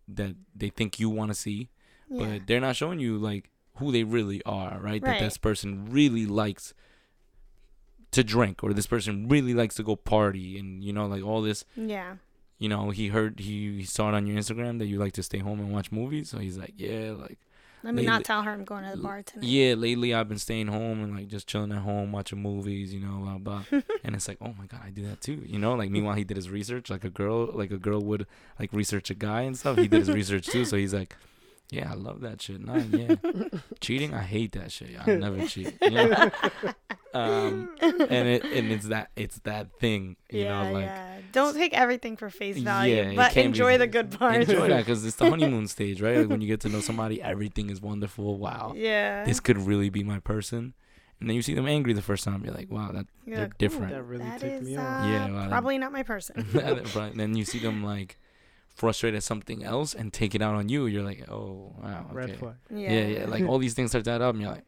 that they think you want to see, Yeah. but they're not showing you like who they really are, right? That this person really likes to drink, or this person really likes to go party, and you know, like all this. yeah. You know, he heard he, he saw it on your Instagram that you like to stay home and watch movies, so he's like, yeah, like Let me Lately- not tell her I'm going to the bar tonight. yeah, lately I've been staying home and like just chilling at home, watching movies, you know, blah blah. [laughs] and it's like, oh my god, I do that too, you know. Like meanwhile, he did his research, like a girl, like a girl would like research a guy and stuff. He did his research too, so he's like, yeah, I love that shit. Nah, yeah, [laughs] cheating, I hate that shit. I never cheat. You know? [laughs] um, and it and it's that it's that thing, you yeah, know, like. yeah. Don't take everything for face value, Yeah, but can't be- enjoy the good parts. Enjoy that because it's the honeymoon [laughs] stage, right? Like when you get to know somebody, everything is wonderful. Wow, Yeah. this could really be my person. And then you see them angry the first time, you're like, wow, that You're they're like, different. That really that ticked is, me uh, off. Yeah, well, probably not my person. right. Then you see them like frustrated at something else and take it out on you. You're like, oh wow, okay. Red flag. yeah. Yeah, yeah. Like all these things start to add up, and you're like,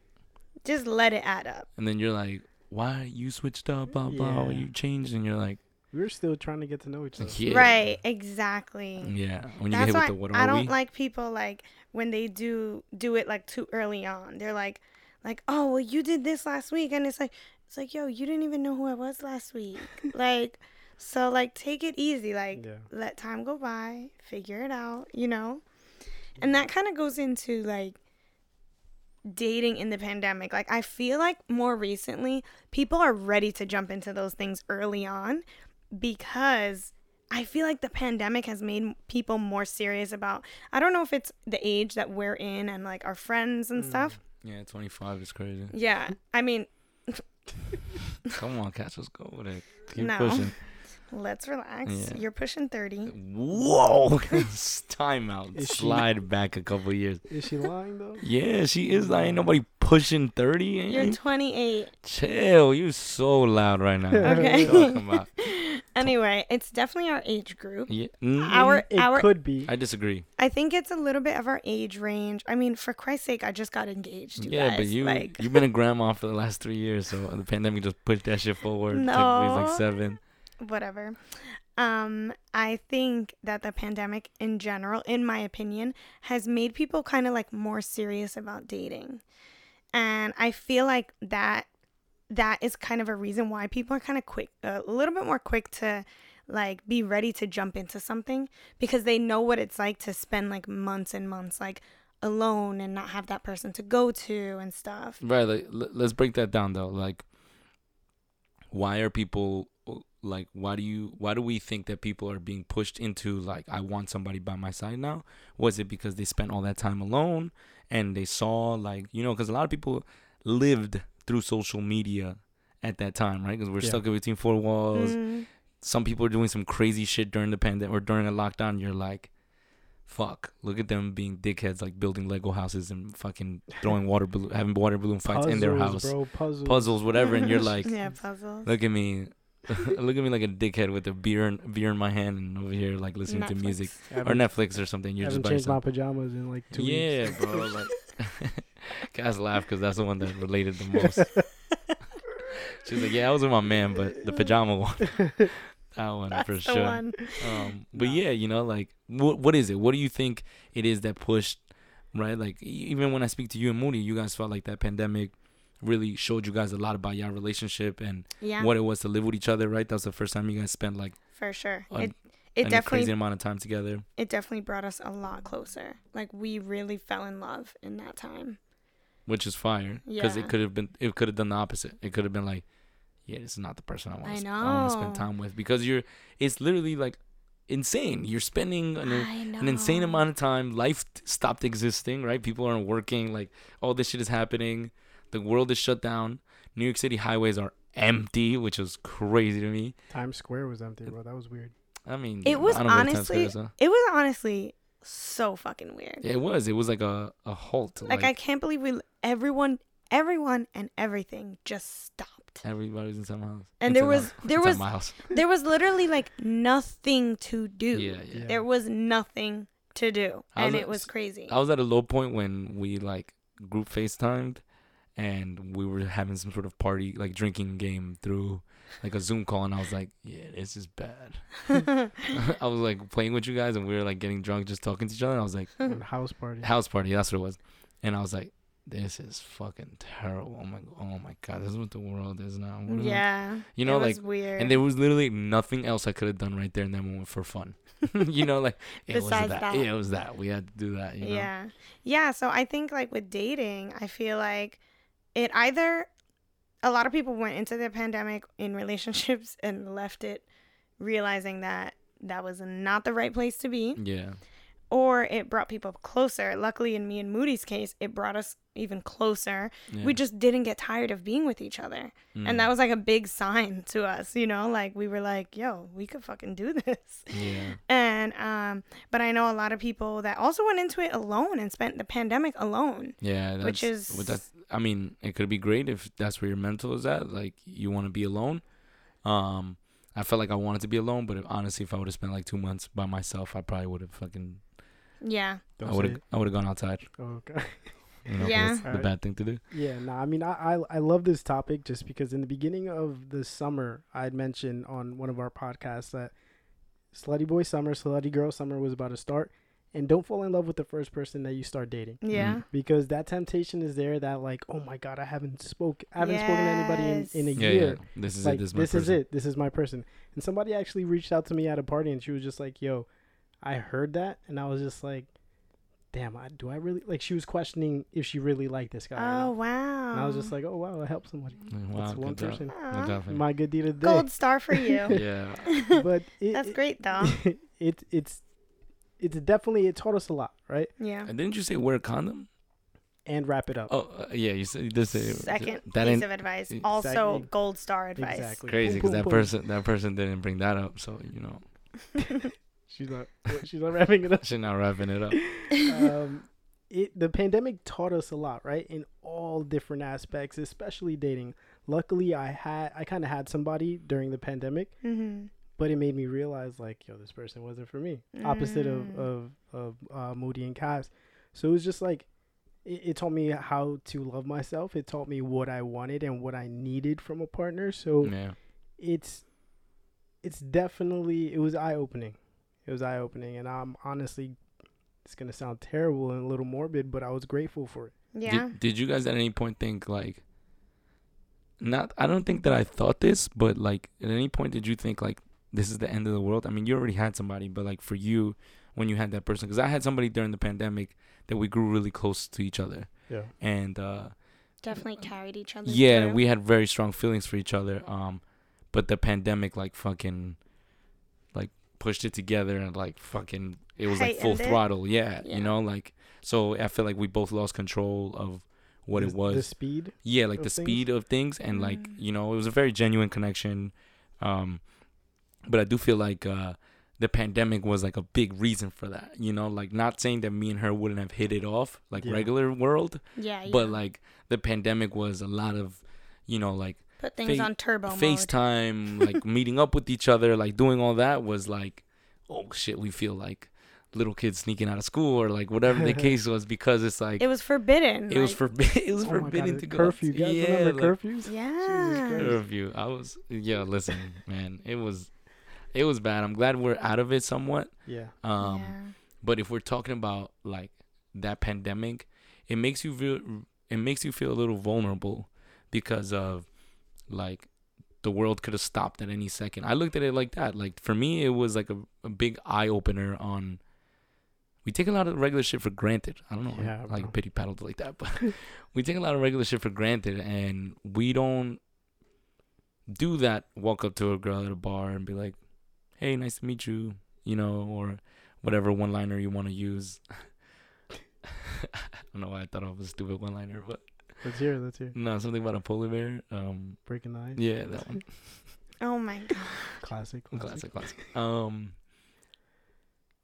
Just let it add up. and then you're like, why you switched up, blah blah, Yeah. you changed, and you're like, we're still trying to get to know each other. yeah, Right, exactly. yeah. When you That's get hit why with the what are I don't we? like people like when they do do it like too early on. They're like like, "Oh, well you did this last week." And it's like it's like, "Yo, you didn't even know who I was last week." [laughs] like So like take it easy. Like Yeah. let time go by, figure it out, you know? And that kind of goes into like dating in the pandemic. Like I feel like more recently people are ready to jump into those things early on because I feel like the pandemic has made people more serious about I don't know if it's the age that we're in and like our friends and Mm. stuff. Yeah, 25 is crazy. Yeah. I mean, [laughs] Come on, Cass, let's go with it. Keep No. pushing. Let's relax. Yeah. You're pushing 30. Whoa! [laughs] Time out. Is she- Slide back a couple years. Is she lying though? [laughs] Yeah, she is. Like, ain't nobody pushing 30. You're 28. Chill. You're so loud right now. Okay. What you talking about? [laughs] Anyway, it's definitely our age group. Yeah. mm, Our It our could be. I disagree. I think it's a little bit of our age range. I mean, for Christ's sake, I just got engaged. You yeah, guys. but you like you've been a grandma for the last three years, so the pandemic just pushed that shit forward. No. like seven. Whatever. Um, I think that the pandemic in general, in my opinion, has made people kind of like more serious about dating. And I feel like that that is kind of a reason why people are kind of quick a little bit more quick to like be ready to jump into something because they know what it's like to spend like months and months like alone and not have that person to go to and stuff. Right. Like, let's break that down though. Like, why are people like? Why do you? Why do we think that people are being pushed into like? I want somebody by my side now. Was it because they spent all that time alone and they saw like you know? Because a lot of people lived through social media at that time, right? Because we're Yeah. stuck in between four walls. Mm, Some people are doing some crazy shit during the pandemic or during a lockdown. You're like. Fuck! Look at them being dickheads, like building Lego houses and fucking throwing [laughs] water balloon, having water balloon fights in their house Puzzles, bro. Puzzles. puzzles, whatever, and you're like, [laughs] yeah, puzzles. look at me, [laughs] look at me like a dickhead with a beer in, beer in my hand and over here like listening to music or Netflix or something. You're haven't just changed my pajamas in like two Yeah, weeks. bro. Like, [laughs] [laughs] guys laugh because that's the one that related the most. She's like, yeah, I was with my man, but the pajama one, that one That's for sure. one. Um, but yeah, you know, like, what what is it? What do you think it is that pushed, right? Like, even when I speak to you and Moody, you guys felt like that pandemic really showed you guys a lot about your relationship and Yeah, what it was to live with each other, right? That was the first time you guys spent like for sure. a, it it a definitely crazy amount of time together. it definitely brought us a lot closer. Like we really fell in love in that time. which is fire because Yeah. it could have been it could have done the opposite it could have been like yeah this is not the person i want I to I want to spend time with because you're it's literally like insane you're spending an, an insane amount of time life stopped existing right people aren't working like all this shit is happening the world is shut down new york city highways are empty which is crazy to me Times Square was empty, bro. That was weird. i mean It was I don't go to Times honestly, Square, so- it was honestly so fucking weird. it was it was like a, a halt Like, I can't believe we everyone everyone and everything just stopped. everybody's inside my house And there was [laughs] there was my house [laughs] there was literally like nothing to do. yeah yeah Yeah. There was nothing to do. And at- it was crazy. I was at a low point when we like group FaceTimed and we were having some sort of party, like drinking game through like a Zoom call, and I was like, "Yeah, this is bad." [laughs] I was like playing with you guys, and we were like getting drunk, just talking to each other. And I was like, [laughs] house party. "House party, that's what it was," and I was like, "This is fucking terrible." Oh my, oh my god, this is what the world is now. What am I-" yeah. [laughs] You know, it was like, weird. and there was literally nothing else I could have done right there in that moment for fun. you know, like it was Besides that. that. Yeah, it was that. We had to do that. You know? Yeah. Yeah. So I think like with dating, I feel like it either a lot of people went into the pandemic in relationships [laughs] and left it realizing that that was not the right place to be, Yeah. or it brought people closer. Luckily, in me and Moody's case, it brought us even closer. yeah. We just didn't get tired of being with each other. Mm. And that was like a big sign to us, you know, like we were like, yo, we could fucking do this. Yeah. [laughs] And um but I know a lot of people that also went into it alone and spent the pandemic alone. Yeah, that's, Which is- well, that's. I mean, it could be great if that's where your mental is at. Like you want to be alone. Um, I felt like I wanted to be alone, but if, honestly, if I would have spent like two months by myself, I probably would have fucking. Yeah. Don't I would have. I would have gone outside. Oh, okay. [laughs] You know, 'cause Yeah. that's the bad thing to do. Yeah, no, I mean, I, I I love this topic just because in the beginning of the summer, I'd mentioned on one of our podcasts that Slutty Boy Summer, Slutty Girl Summer was about to start, and don't fall in love with the first person that you start dating Yeah. Mm-hmm. because that temptation is there that like oh my god i haven't spoke i haven't spoken to anybody in, in a Yeah, year yeah. This is like it. This is, my this is it this is my person and somebody actually reached out to me at a party and she was just like yo i heard that and i was just like damn I, do i really like she was questioning if she really liked this guy Oh wow. and i was just like oh wow i helped somebody Mm, Wow, that's one person job, my good deed of the day. Gold star for you. [laughs] Yeah. but it, That's great though. [laughs] it it's it's definitely it taught us a lot right Yeah. And didn't you say wear a condom? and wrap it up Oh, uh, yeah. You said this. is Second that piece of advice. Exactly. Also, gold star advice. exactly crazy because that boom, boom. person that person didn't bring that up. So you know, [laughs] she's not [laughs] she's not wrapping it up she's not wrapping it up. um, it the pandemic taught us a lot, right? In all different aspects, especially dating. Luckily, I had I kind of had somebody during the pandemic, Mm-hmm. but it made me realize like, yo, this person wasn't for me. Opposite of Mm. of of uh, Moody and Cass. So it was just like. It, it taught me how to love myself. It taught me what I wanted and what I needed from a partner. So Yeah. it's it's definitely it was eye opening. It was eye opening, and I'm honestly, it's gonna sound terrible and a little morbid, but I was grateful for it. Yeah. Did, did you guys at any point think like? Not. I don't think that I thought this, but like at any point did you think like this is the end of the world? I mean, you already had somebody, but like for you, when you had that person, because I had somebody during the pandemic that we grew really close to each other, Yeah. and uh Definitely carried each other. yeah, through. we had very strong feelings for each other. Um, but the pandemic like fucking, like pushed it together and like fucking it was like full it. throttle. Yeah, Yeah. you know, like so I feel like we both lost control of what The- it was. The speed. yeah, like the things? speed of things and like Mm. you know it was a very genuine connection. Um, but I do feel like uh the pandemic was like a big reason for that. You know, like not saying that me and her wouldn't have hit it off like Yeah. regular world, Yeah. yeah. but like the pandemic was a lot of you know like put things fa- on turbo mode. FaceTime, like [laughs] meeting up with each other, like doing all that was like, oh shit, we feel like little kids sneaking out of school or like whatever the [laughs] case was because it's like It was forbidden. it was like- forbidden. [laughs] It was Oh my God, forbidden the to go. curfew. You guys yeah, remember like, curfews? Yeah. Curfew. I was yeah. Listen, man, it was it was bad. I'm glad we're out of it somewhat. Yeah. Um, yeah. but if we're talking about like that pandemic, it makes you feel it makes you feel a little vulnerable because of like the world could have stopped at any second. I looked at it like that. Like for me, it was like a, a big eye opener on. We take a lot of regular shit for granted. I don't know, Yeah, like bro. pity paddled like that, but [laughs] [laughs] we take a lot of regular shit for granted, and we don't do that. Walk up to a girl at a bar and be like, "Hey, nice to meet you," you know, or whatever one liner you want to use. [laughs] I don't know why I thought of a stupid one liner, but Let's hear. it, Let's hear. it. no, something about a polar bear. Um, Breaking the ice. yeah, that one. [laughs] Oh my god. Classic. classic, Classic. classic. Um,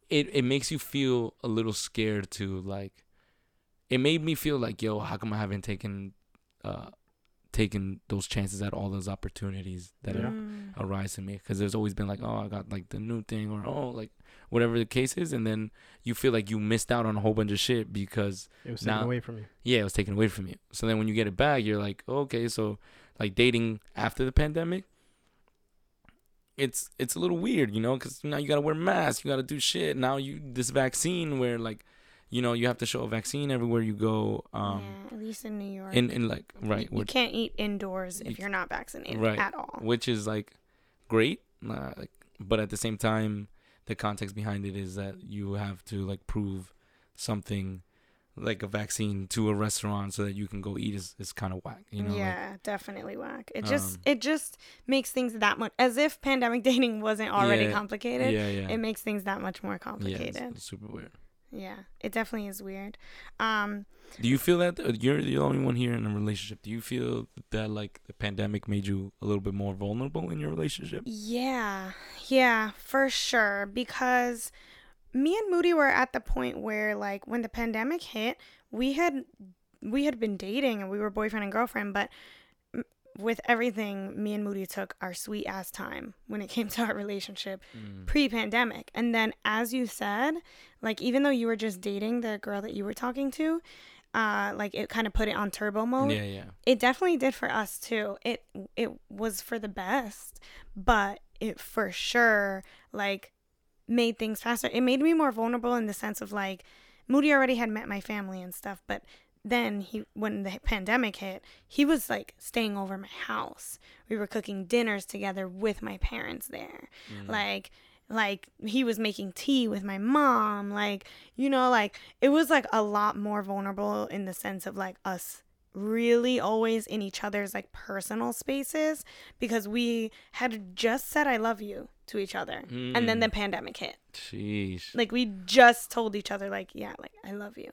it it makes you feel a little scared to like. It made me feel like, yo, how come I haven't taken, uh, taken those chances at all those opportunities that Yeah. are Mm. arise in me because there's always been like oh i got like the new thing or oh like whatever the case is and then you feel like you missed out on a whole bunch of shit because It was taken Now- away from you. yeah it was taken away from you so then when you get it back you're like okay so like dating after the pandemic it's it's a little weird you know because now you gotta wear masks you gotta do shit now you this vaccine where like you know you have to show a vaccine everywhere you go um yeah, at least in New York. in in like right You, you which, can't eat indoors if You- you're not vaccinated right. at all. which is like great uh, like, but at the same time the context behind it is that you have to like prove something like a vaccine to a restaurant so that you can go eat is, is kind of whack you know like, yeah, definitely whack. It just Um, it just makes things that much as if pandemic [laughs] dating wasn't already Yeah, complicated. yeah yeah It makes things that much more yeah it's, complicated. it's super weird Yeah, it definitely is weird. Um, do you feel that uh, you're the only one here in a relationship do you feel that like the pandemic made you a little bit more vulnerable in your relationship yeah, yeah, for sure. Because me and Moody were at the point where, like, when the pandemic hit, we had we had been dating and we were boyfriend and girlfriend, but with everything, me and Moody took our sweet ass time when it came to our relationship. Mm. pre-pandemic and then as you said like even though you were just dating the girl that you were talking to uh like it kind of put it on turbo mode yeah yeah it definitely did for us too it it was for the best but it for sure like made things faster. It made me more vulnerable in the sense of like Moody already had met my family and stuff, but then he when the pandemic hit, he was like staying over my house. We were cooking dinners together with my parents there. Mm. Like like he was making tea with my mom. Like, you know, like it was like a lot more vulnerable in the sense of like us really always in each other's like personal spaces because we had just said I love you to each other. And then the Mm. pandemic hit. Jeez. Like we just told each other like, yeah, like I love you.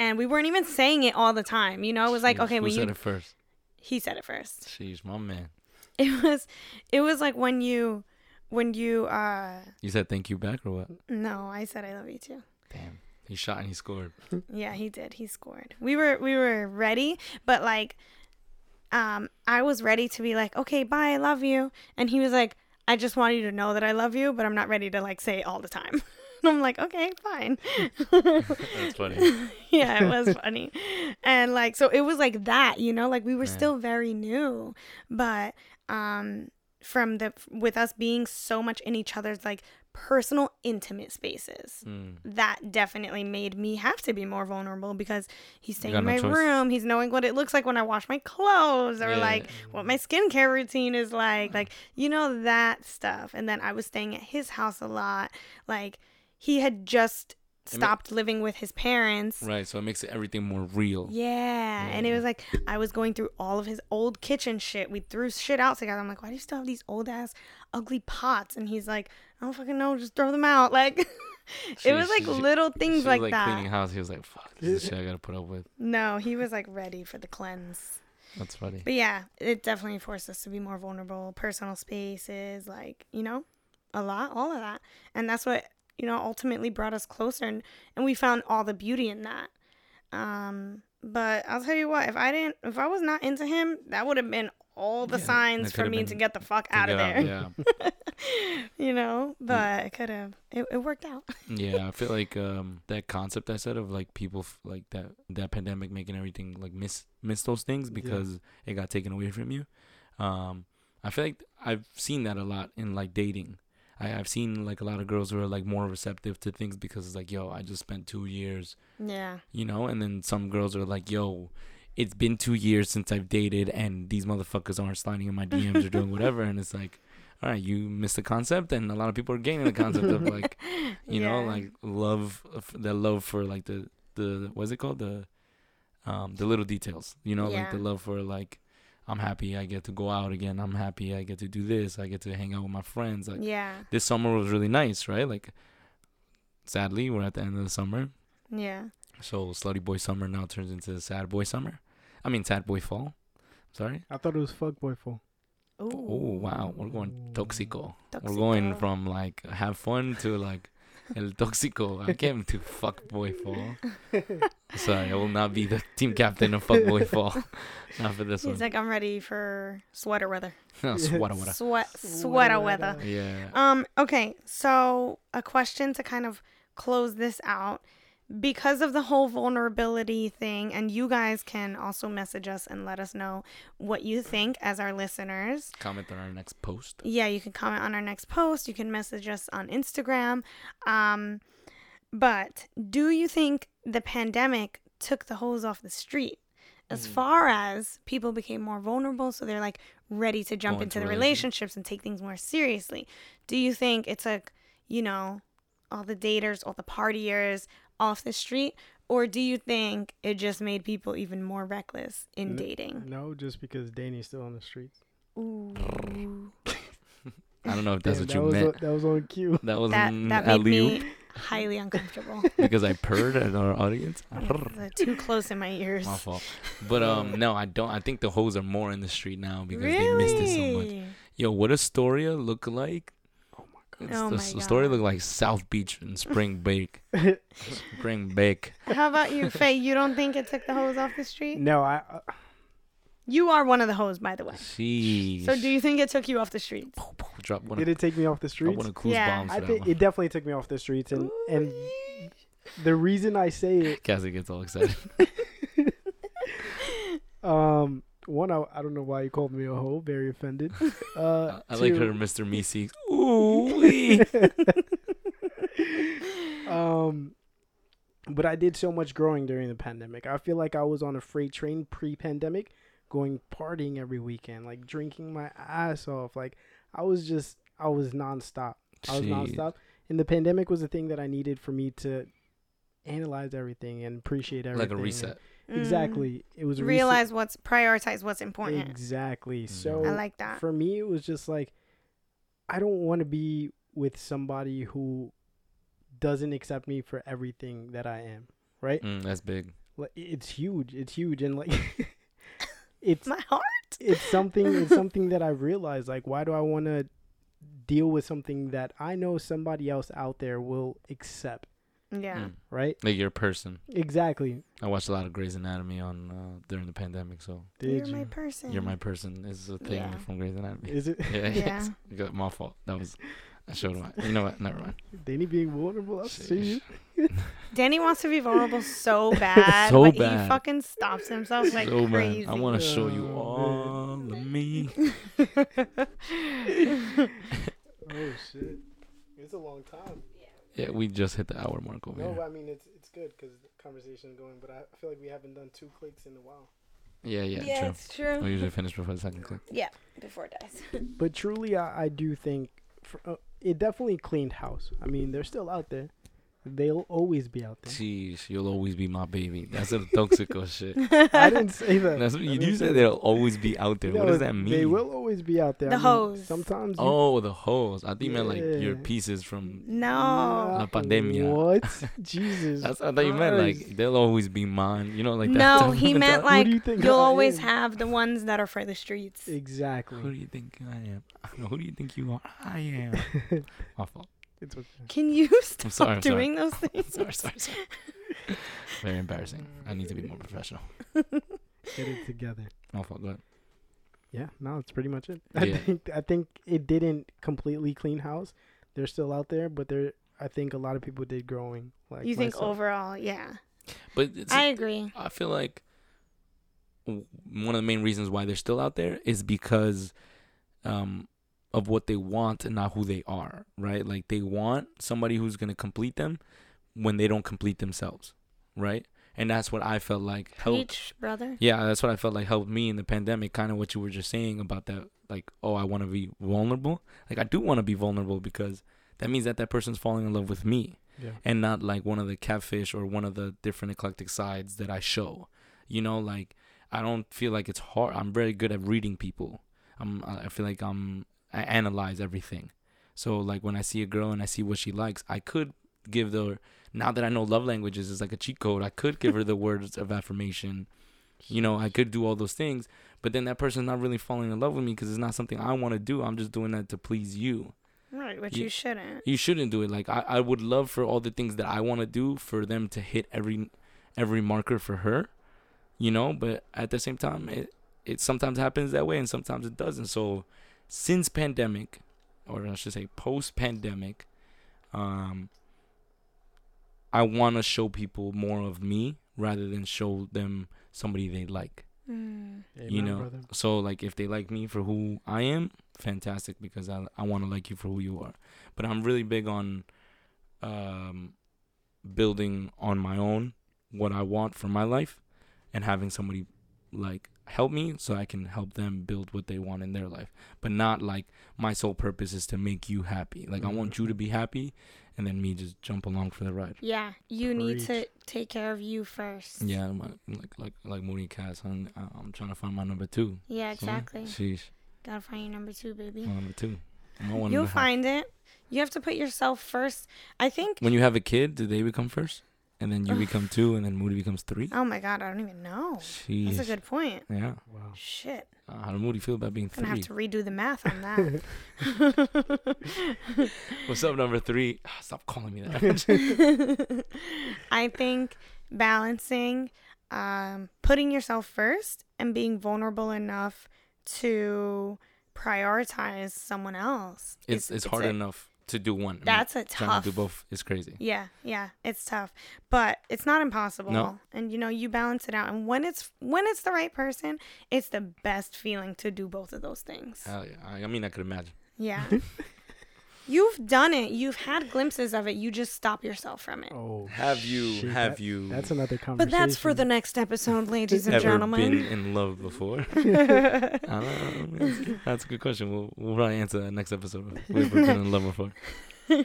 And we weren't even saying it all the time. You know, it was like, okay, when said you it first? he said it first. Sheesh, my man. It was it was like when you when you uh You said thank you back or what? no, I said I love you too. Damn. He shot and he scored. [laughs] Yeah, he did. He scored. We were we were ready, but like um I was ready to be like, "Okay, bye, I love you." And he was like, "I just want you to know that I love you, but I'm not ready to like say it all the time." [laughs] and [laughs] I'm like, "Okay, fine." [laughs] That's funny. [laughs] yeah, it was funny. And like so it was like that, you know, like we were Yeah. still very new, but um from the with us being so much in each other's like personal intimate spaces Mm. that definitely made me have to be more vulnerable because he's staying in my room. He's knowing what it looks like when I wash my clothes or Yeah. like what my skincare routine is like. Like, you know, that stuff. And then I was staying at his house a lot. Like, he had just It ma- stopped living with his parents. Right, so it makes everything more real. Yeah. And it was like, I was going through all of his old kitchen shit. We threw shit out together. I'm like, why do you still have these old ass ugly pots? And he's like, I don't fucking know. Just throw them out. [laughs] Like, it was She- like she- little She things was, like, like that. cleaning house. He was like, "Fuck, this is shit I gotta put up with." [laughs] No, he was like ready for the cleanse. That's funny. But yeah, it definitely forced us to be more vulnerable. Personal spaces, like, you know, a lot, all of that. And that's what, you know, ultimately brought us closer and, and we found all the beauty in that. Um, but I'll tell you what, if I didn't if I was not into him, that would have been all the Yeah, signs for me been- to get the fuck out of get there. Yeah, [laughs] you know? But it could have it, it worked out. yeah. I feel [laughs] like um that concept I said of like people f- like that that pandemic making everything like miss miss those things Yeah. because it got taken away from you. Um, I feel like I've seen that a lot in like dating. I, I've seen like a lot of girls who are like more receptive to things because it's like, yo, I just spent two years Yeah. you know? And then some girls are like yo it's been two years since i've dated and these motherfuckers aren't sliding in my dms or doing whatever. And it's like all right you missed the concept and a lot of people are gaining the concept of like [laughs] you know like love the love for like the the what's it called? The um the little details you know? Like the love for like i'm happy i get to go out again i'm happy i get to do this i get to hang out with my friends like Yeah. this summer was really nice right like sadly we're at the end of the summer Yeah. so slutty boy summer now turns into sad boy summer. I mean sad boy fall. Sorry. I thought it was fuck boy fall. Oh wow, we're going toxico. We're going from like have fun to like el toxico. I came to fuck boy fall. Sorry, I will not be the team captain of fuck boy fall. [laughs] not for this He's one. like, I'm ready for sweater weather. No, [laughs] sweater, weather. Sweat Sweater sweater weather. weather. Yeah. Um, okay, so a question to kind of close this out. Because of the whole vulnerability thing, and you guys can also message us and let us know what you think as our listeners. Comment on our next post. Yeah, you can comment on our next post. You can message us on Instagram. Um, but do you think the pandemic took the hoes off the street? As Mm. far as people became more vulnerable, so they're like ready to jump Go into into the relationships and take things more seriously. Do you think it took, you know, all the daters, all the partiers off the street? Or do you think it just made people even more reckless in N- dating? No, just because Danny's still on the streets. Ooh. I don't know if that's Damn, what that you was meant. on- that was on cue. that was that an that made alley-oop me highly uncomfortable. [laughs] because I purred at our audience. [laughs] Too close in my ears. My fault. But um, no, I don't. I think the hoes are more in the street now because they missed it so much. Yo, what does Astoria look like? Oh my. It's Oh the my s- Astoria look like South Beach and Spring [laughs] Break. Spring Break. How about you, Faye? You don't think it took the hoes off the street? no, I. Uh, You are one of the hoes, by the way. Sheesh. So do you think it took you off the streets? drop one? did Of, it take me off the drop streets? one of Cool's Yeah. bombs I think it definitely took me off the streets, and and the reason I say it, Cassie gets all excited. [laughs] um, one, I, I don't know why you called me a hoe. Very offended. [laughs] Uh, I two, like her, Mr. Meese. Ooh. um, but I did so much growing during the pandemic. I feel like I was on a freight train pre-pandemic, going partying every weekend, like drinking my ass off. Like I was just, I was nonstop. I was nonstop, and the pandemic was a thing that I needed for me to analyze everything and appreciate everything. Like a reset. And, Exactly. It was a reset- Mm. Realize what's prioritize what's important. Exactly. Mhm. So I like that. for me, it was just like, I don't want to be with somebody who doesn't accept me for everything that I am. Right? Mm, that's big. Like it's huge. It's huge, and like [laughs] it's My heart. it's something it's something that I realized. Like, why do I want to deal with something that I know somebody else out there will accept? Yeah. Mm. Right? Like you're a person. Exactly. I watched a lot of Grey's Anatomy on uh, during the pandemic, so Did You're you? my person. you're my person is a thing Yeah. from Grey's Anatomy. Is it [laughs] Yeah, Yeah. [laughs] You got my fault. That was I showed him. You know what? Never mind. Danny being vulnerable? I see you. [laughs] Danny wants to be vulnerable so bad, So but bad. he fucking stops himself like so crazy. man, I want to show you Oh, all of me. Oh shit! It's a long time. Yeah, we just hit the hour mark over No, here. I mean it's it's good because the conversation is going, but I feel like we haven't done two clicks in a while. Yeah, yeah, yeah, true. it's true. We usually finish before the second click. Yeah, before it dies. [laughs] But truly, I, I do think for, uh, it definitely cleaned house. I mean, they're still out there. They'll always be out there. Jeez, you'll always be my baby. [laughs] That's a toxic shit. I didn't say that. That's what you, didn't you say said they'll always be out there. No, what does that mean? They will always be out there. The I mean, hoes. Sometimes. Oh, the hoes. I think you meant like your pieces from. No. La pandemia. What? [laughs] Jesus. That's what I thought you meant like they'll always be mine. You know, like that. no, he [laughs] meant like you think you'll always am? have the ones that are for the streets. Exactly. Who do you think I am? Who do you think you are? I am. My fault. It's okay. Can you [laughs] stop sorry, I'm sorry. doing those [laughs] things? Sorry, sorry, sorry. [laughs] Very embarrassing. I need to be more professional. Get it together. My fault. Go ahead. Yeah, no, that's pretty much it. I Yeah. think I think it didn't completely clean house. They're still out there, but they're I think a lot of people did growing. Like you think myself. overall, yeah. But it's, I agree. I feel like w- one of the main reasons why they're still out there is because um, of what they want and not who they are, right? Like they want somebody who's going to complete them when they don't complete themselves, right? And that's what I felt like helped. Preach, brother. Yeah, that's what I felt like helped me in the pandemic. Kind of what you were just saying about that, like, oh, I want to be vulnerable. Like I do want to be vulnerable because that means that that person's falling in love with me Yeah. and not like one of the catfish or one of the different eclectic sides that I show. You know, like I don't feel like it's hard. I'm very good at reading people. I'm I feel like I'm I analyze everything. So like when I see a girl and I see what she likes, I could give the now that I know love languages is like a cheat code. I could give her the words of affirmation. You know, I could do all those things, but then that person's not really falling in love with me because it's not something I want to do. I'm just doing that to please you Right, which You- you shouldn't. you shouldn't do it like i, I would love for all the things that i want to do for them to hit every every marker for her you know but at the same time it it sometimes happens that way and sometimes it doesn't so since pandemic or i should say post pandemic um i want to show people more of me rather than show them somebody they like Mm. you Amen, know brother. so like if they like me for who i am fantastic because i, I want to like you for who you are but i'm really big on um building on my own what i want for my life and having somebody like help me so i can help them build what they want in their life but not like my sole purpose is to make you happy like i mm-hmm. want you to be happy and then me just jump along for the ride Yeah, you need to take care of you first. yeah my, like like like moody Cass, I'm, I'm trying to find my number two Yeah, So, exactly. sheesh Gotta find your number two, baby. my number two I'm one You'll find it. You have to put yourself first. I think. when you have a kid, do they become first? And then you become [laughs] two, and then Moody becomes three? Oh my god, I don't even know. Sheesh. That's a good point. Yeah. Wow. Shit, Uh, how does Moody feel about being three? gonna three? have to redo the math on that. [laughs] What's up, number three? Ah, Stop calling me that. [laughs] I think balancing, um, putting yourself first and being vulnerable enough to prioritize someone else. it's it's hard a- enough to do one. I mean, That's a trying tough. to do both is crazy. Yeah, yeah, it's tough, but it's not impossible. No. And you know, you balance it out, and when it's when it's the right person, it's the best feeling to do both of those things. Hell yeah. I, I mean, I could imagine. Yeah. [laughs] You've done it. You've had glimpses of it. You just stop yourself from it. Oh, Have you shit, have that- you That's another conversation. But that's for the next episode, [laughs] ladies and ever gentlemen. been in love before? I don't know. That's, that's a good question. We'll we'll probably answer that next episode. We've been in love before. [laughs]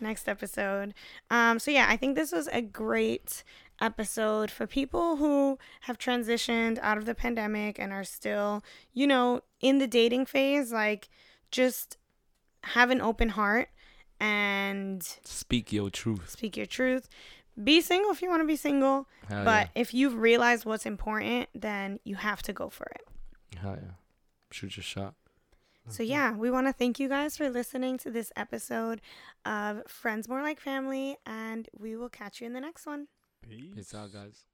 next episode. Um, so yeah, I think this was a great episode for people who have transitioned out of the pandemic and are still, you know, in the dating phase. Like, just have an open heart and Speak your truth. speak your truth. Be single if you want to be single, Hell but if you've realized what's important, then you have to go for it. Hell yeah. Shoot your shot. So yeah, we want to thank you guys for listening to this episode of Friends More Like Family, and we will catch you in the next one. Peace. Peace out, guys.